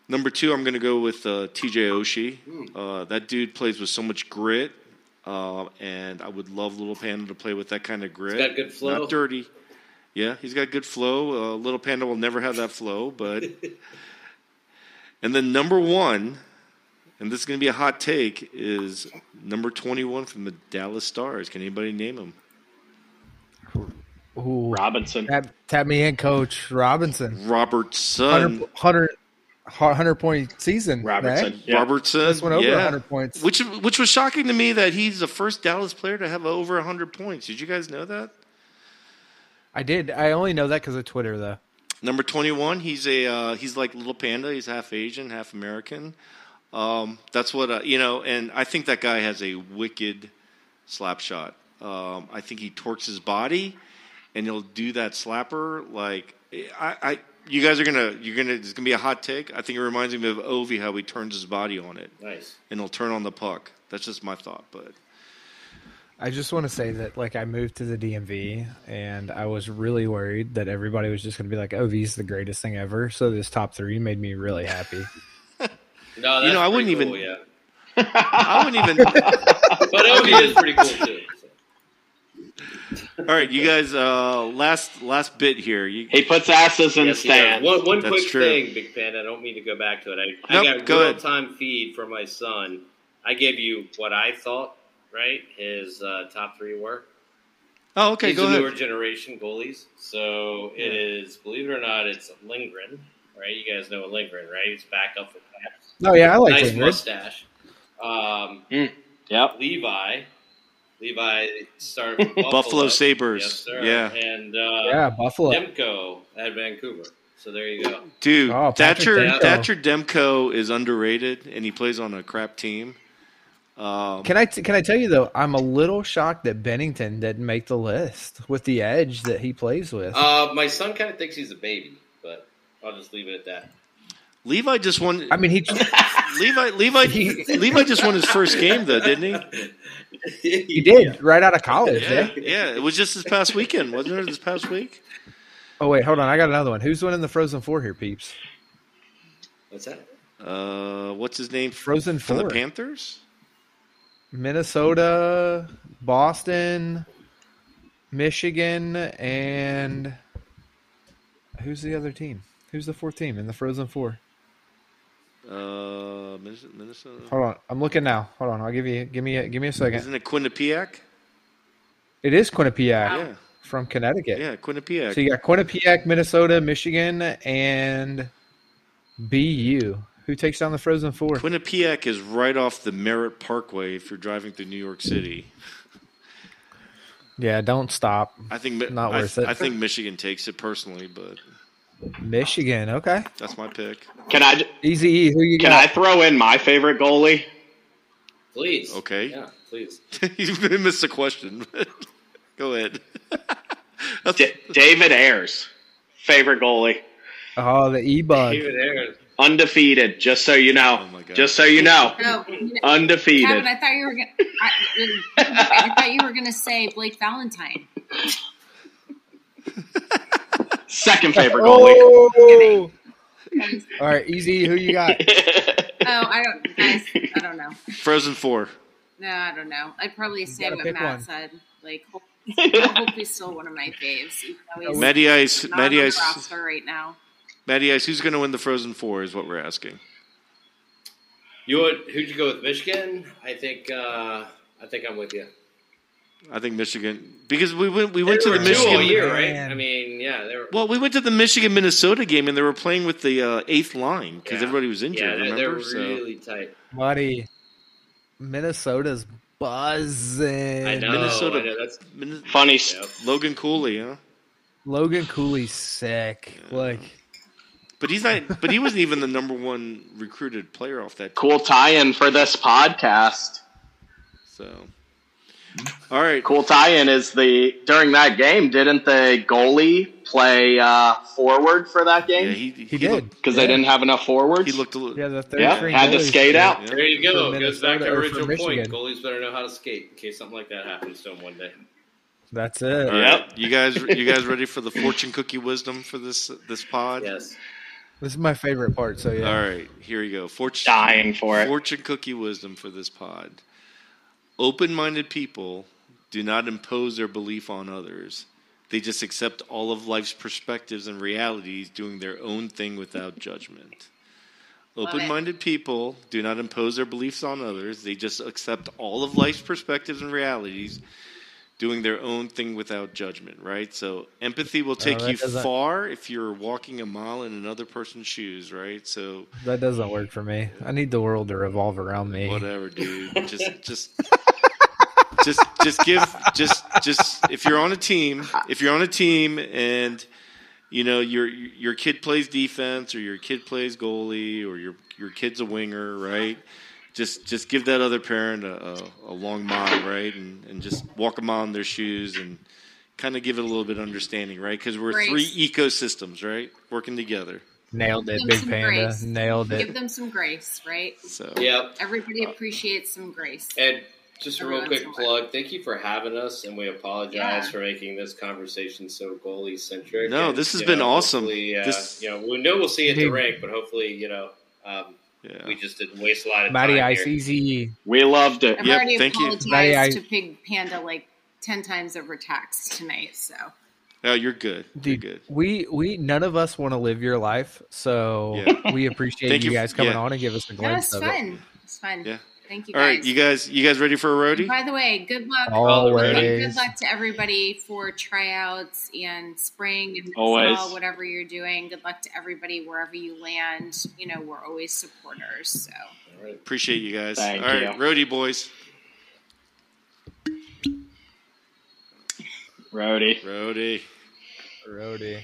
Speaker 1: number two, I'm going to go with uh, T.J. Oshie. Uh, that dude plays with so much grit. Uh, and I would love Little Panda to play with that kind of grit.
Speaker 3: got good flow.
Speaker 1: Not dirty. Yeah, he's got good flow. Uh, Little Panda will never have that flow, but. and then number one, and this is going to be a hot take, is number 21 from the Dallas Stars. Can anybody name him?
Speaker 2: Ooh,
Speaker 4: Robinson.
Speaker 2: tap, tap me in, Coach Robinson.
Speaker 1: Robertson.
Speaker 2: 100, 100, 100 point season.
Speaker 4: Robertson.
Speaker 2: Right?
Speaker 4: Yeah.
Speaker 1: Robertson.
Speaker 2: This one over
Speaker 1: yeah.
Speaker 2: 100 points.
Speaker 1: Which which was shocking to me that he's the first Dallas player to have over 100 points. Did you guys know that?
Speaker 2: I did. I only know that because of Twitter, though.
Speaker 1: Number 21, he's a uh, he's like little panda. He's half Asian, half American. Um, that's what uh, you know, and I think that guy has a wicked slap shot. Um, I think he torques his body, and he'll do that slapper. Like I, I, you guys are gonna you're gonna it's gonna be a hot take. I think it reminds me of Ovi how he turns his body on it,
Speaker 3: Nice.
Speaker 1: and he'll turn on the puck. That's just my thought, but
Speaker 2: I just want to say that, like, I moved to the DMV and I was really worried that everybody was just going to be like, oh, V's the greatest thing ever. So this top three made me really happy.
Speaker 3: No, that's
Speaker 1: You know, I wouldn't
Speaker 3: cool,
Speaker 1: even-
Speaker 3: Yeah.
Speaker 1: I wouldn't even.
Speaker 3: But Ovi is pretty cool too.
Speaker 1: All right, you guys. Uh, last last bit here. You,
Speaker 4: He puts asses in
Speaker 3: Yes, he does.
Speaker 4: stands.
Speaker 3: One, one quick
Speaker 1: true.
Speaker 3: thing, Big Pen. I don't mean to go back to it. I,
Speaker 1: Nope,
Speaker 3: I got
Speaker 1: go
Speaker 3: real
Speaker 1: ahead.
Speaker 3: time feed from my son. I gave you what I thought, right? His uh, top three were.
Speaker 1: oh, okay.
Speaker 3: He's
Speaker 1: Go
Speaker 3: a
Speaker 1: ahead.
Speaker 3: newer generation goalies. So it is, believe it or not, it's Lindgren, right? You guys know Lindgren, right? He's back up for Caps.
Speaker 2: Oh yeah, I like
Speaker 3: nice
Speaker 2: Lindgren.
Speaker 3: mustache. Um,
Speaker 4: Yep.
Speaker 3: Levi. Levi started with Buffalo.
Speaker 1: Buffalo Sabres.
Speaker 3: Yes, sir.
Speaker 1: Yeah.
Speaker 3: And uh,
Speaker 2: Yeah, Buffalo.
Speaker 3: Demko at Vancouver. So there you go.
Speaker 1: Dude,
Speaker 2: Oh, Patrick
Speaker 1: Thatcher
Speaker 3: Demko.
Speaker 1: Thatcher Demko is underrated, and he plays on a crap team. Um,
Speaker 2: Can I t- can I tell you though? I'm a little shocked that Binnington didn't make the list with the edge that he plays with.
Speaker 3: Uh, my son kind of thinks he's a baby, but I'll just leave it at that.
Speaker 1: Levi just won.
Speaker 2: I mean, he
Speaker 1: Levi Levi Levi just won his first game though, didn't he?
Speaker 2: he did right out of college.
Speaker 1: Yeah,
Speaker 2: Yeah.
Speaker 1: yeah. It was just this past weekend, wasn't it? This past week.
Speaker 2: Oh wait, hold on. I got another one. Who's winning the Frozen Four here, peeps?
Speaker 3: What's that?
Speaker 1: Uh, what's his name?
Speaker 2: Frozen
Speaker 1: for the Panthers.
Speaker 2: Minnesota, Boston, Michigan, and who's the other team? Who's the fourth team in the Frozen Four?
Speaker 1: Uh, Minnesota.
Speaker 2: Hold on, I'm looking now. Hold on, I'll give you give me a, give me a second.
Speaker 1: Isn't it Quinnipiac?
Speaker 2: It is Quinnipiac
Speaker 1: Yeah,
Speaker 2: from Connecticut.
Speaker 1: yeah, Quinnipiac.
Speaker 2: So you got Quinnipiac, Minnesota, Michigan, and BU. Who takes down the Frozen Four?
Speaker 1: Quinnipiac is right off the Merritt Parkway if you're driving through New York City.
Speaker 2: Yeah, don't stop.
Speaker 1: I think
Speaker 2: Not
Speaker 1: I,
Speaker 2: worth it.
Speaker 1: I think Michigan takes it personally, but
Speaker 2: Michigan. Okay,
Speaker 1: that's my pick.
Speaker 4: Can I
Speaker 2: easy. E. Who you
Speaker 4: can I throw in my favorite goalie?
Speaker 3: Please.
Speaker 1: Okay.
Speaker 3: Yeah, please.
Speaker 1: you missed the question. Go ahead.
Speaker 4: D- David Ayres, favorite goalie,
Speaker 2: Oh, the E bug.
Speaker 3: David Ayres.
Speaker 4: undefeated. Just so you know,
Speaker 1: Oh my God.
Speaker 4: just so you know,
Speaker 5: Oh, Kevin,
Speaker 4: undefeated.
Speaker 5: I thought you were gonna. I, I thought you were gonna say Blake Valentine.
Speaker 4: Second favorite goalie.
Speaker 2: Oh! All right, easy. Who you got?
Speaker 5: Oh, I don't, guys. I don't know.
Speaker 1: Frozen Four.
Speaker 5: No, I don't know. I'd probably say what Matt
Speaker 2: one.
Speaker 5: said. Like, hope, I hope he's still one of my faves. even though
Speaker 1: Matty Ice.
Speaker 5: not the
Speaker 1: Ice.
Speaker 5: right now.
Speaker 1: Matty Ice. Who's going to win the Frozen Four? Is what we're asking.
Speaker 3: You would, who'd you go with? Michigan? I think. Uh, I think I'm with you.
Speaker 1: I think Michigan because we went. We went
Speaker 3: They
Speaker 1: to the
Speaker 3: were all
Speaker 1: Michigan.
Speaker 3: year, right?
Speaker 2: Man.
Speaker 3: I mean, yeah, they were.
Speaker 1: Well, we went to the Michigan Minnesota game and they were playing with the uh, eighth line because
Speaker 3: Yeah.
Speaker 1: everybody was injured.
Speaker 3: yeah, they're,
Speaker 1: remember?
Speaker 3: they're
Speaker 1: So-
Speaker 3: really tight.
Speaker 2: Buddy, Minnesota's buzzing.
Speaker 3: I know.
Speaker 1: Minnesota-
Speaker 3: I know that's.
Speaker 1: Min-
Speaker 4: Funny. s-
Speaker 3: Yep.
Speaker 1: Logan Cooley, huh?
Speaker 2: Logan Cooley's sick. Like,
Speaker 1: But he's not. But he wasn't even the number one recruited player off that.
Speaker 4: Cool tie-in for this podcast.
Speaker 1: So, all right.
Speaker 4: Cool tie-in is the during that game. Didn't the goalie play uh, forward for that
Speaker 1: Yeah,
Speaker 4: game?
Speaker 1: he,
Speaker 2: he did.
Speaker 4: Because
Speaker 2: Yeah.
Speaker 4: they didn't have enough forwards.
Speaker 1: He looked a little.
Speaker 2: Yeah, the third
Speaker 4: Yeah,
Speaker 2: string
Speaker 4: had to skate
Speaker 2: for-
Speaker 4: out.
Speaker 1: Yeah.
Speaker 3: There you go.
Speaker 2: For
Speaker 3: Goes back to
Speaker 2: Minnesota
Speaker 3: original point.
Speaker 2: Michigan.
Speaker 3: Goalies better know how to skate in case something like that happens to them one day.
Speaker 2: That's it.
Speaker 1: All right. You guys, you guys ready for the fortune cookie wisdom for this this pod?
Speaker 3: Yes.
Speaker 2: This is my favorite part. So yeah.
Speaker 1: All right. Here we go. Fortune.
Speaker 4: dying for it.
Speaker 1: Fortune cookie wisdom for this pod. Open minded people do not impose their belief on others. They just accept all of life's perspectives and realities, doing their own thing without judgment. Open minded people do not impose their beliefs on others. They just accept all of life's perspectives and realities, doing their own thing without judgment, right? So empathy will oh, take
Speaker 2: that
Speaker 1: you far if you're walking a mile in another person's shoes, right? So
Speaker 2: That doesn't work for me. I need the world to revolve around me.
Speaker 1: whatever, dude. just just just just give just just if you're on a team, if you're on a team and you know your your kid plays defense or your kid plays goalie or your your kid's a winger, right? Just just give that other parent a, a, a long mile, right? And and just walk a mile in their shoes and kind of give it a little bit of understanding, right? Because we're
Speaker 5: Grace.
Speaker 1: three ecosystems, right? Working together.
Speaker 2: Nailed it, Big Panda.
Speaker 5: grace.
Speaker 2: Nailed it.
Speaker 5: Give them some grace, right?
Speaker 1: So
Speaker 3: Yep.
Speaker 5: Everybody appreciates some grace.
Speaker 3: And just a real quick
Speaker 5: gonna
Speaker 3: plug. Thank you for having us, and we apologize
Speaker 5: Yeah.
Speaker 3: for making this conversation so goalie centric.
Speaker 1: No,
Speaker 3: And,
Speaker 1: this has been
Speaker 3: know,
Speaker 1: awesome.
Speaker 3: hopefully, Uh,
Speaker 1: This-
Speaker 3: you know, we know we'll see you at the
Speaker 2: Dude.
Speaker 3: rink, but hopefully, you know, um,
Speaker 1: yeah.
Speaker 3: we just didn't waste a lot of
Speaker 2: Matty
Speaker 3: time
Speaker 2: Ice
Speaker 3: here.
Speaker 2: Easy.
Speaker 4: We loved it.
Speaker 5: I've
Speaker 1: Yep,
Speaker 5: already
Speaker 1: thank you.
Speaker 5: apologized
Speaker 2: Matty,
Speaker 5: to Big Panda like ten times over text tonight. So
Speaker 1: Oh, you're good. You're good.
Speaker 2: we we none of us want to live your life, so
Speaker 1: Yeah.
Speaker 2: we appreciate you
Speaker 1: you-
Speaker 2: guys coming
Speaker 1: yeah.
Speaker 2: on and give us a
Speaker 5: that
Speaker 2: glimpse
Speaker 5: was
Speaker 2: of it.
Speaker 5: fun. It's fun.
Speaker 1: Yeah.
Speaker 5: Thank you
Speaker 1: All
Speaker 5: guys.
Speaker 1: right, you guys, you guys ready for a roadie?
Speaker 5: And by the way, good luck.
Speaker 2: Always.
Speaker 5: Good luck to everybody for tryouts and spring and
Speaker 4: Always.
Speaker 5: fall, whatever you're doing. Good luck to everybody wherever you land. You know, we're always supporters. So
Speaker 3: All right.
Speaker 1: Appreciate you guys.
Speaker 4: Thank
Speaker 1: All right,
Speaker 4: you.
Speaker 1: roadie boys.
Speaker 4: Rowdy.
Speaker 1: Roadie.
Speaker 2: Roadie.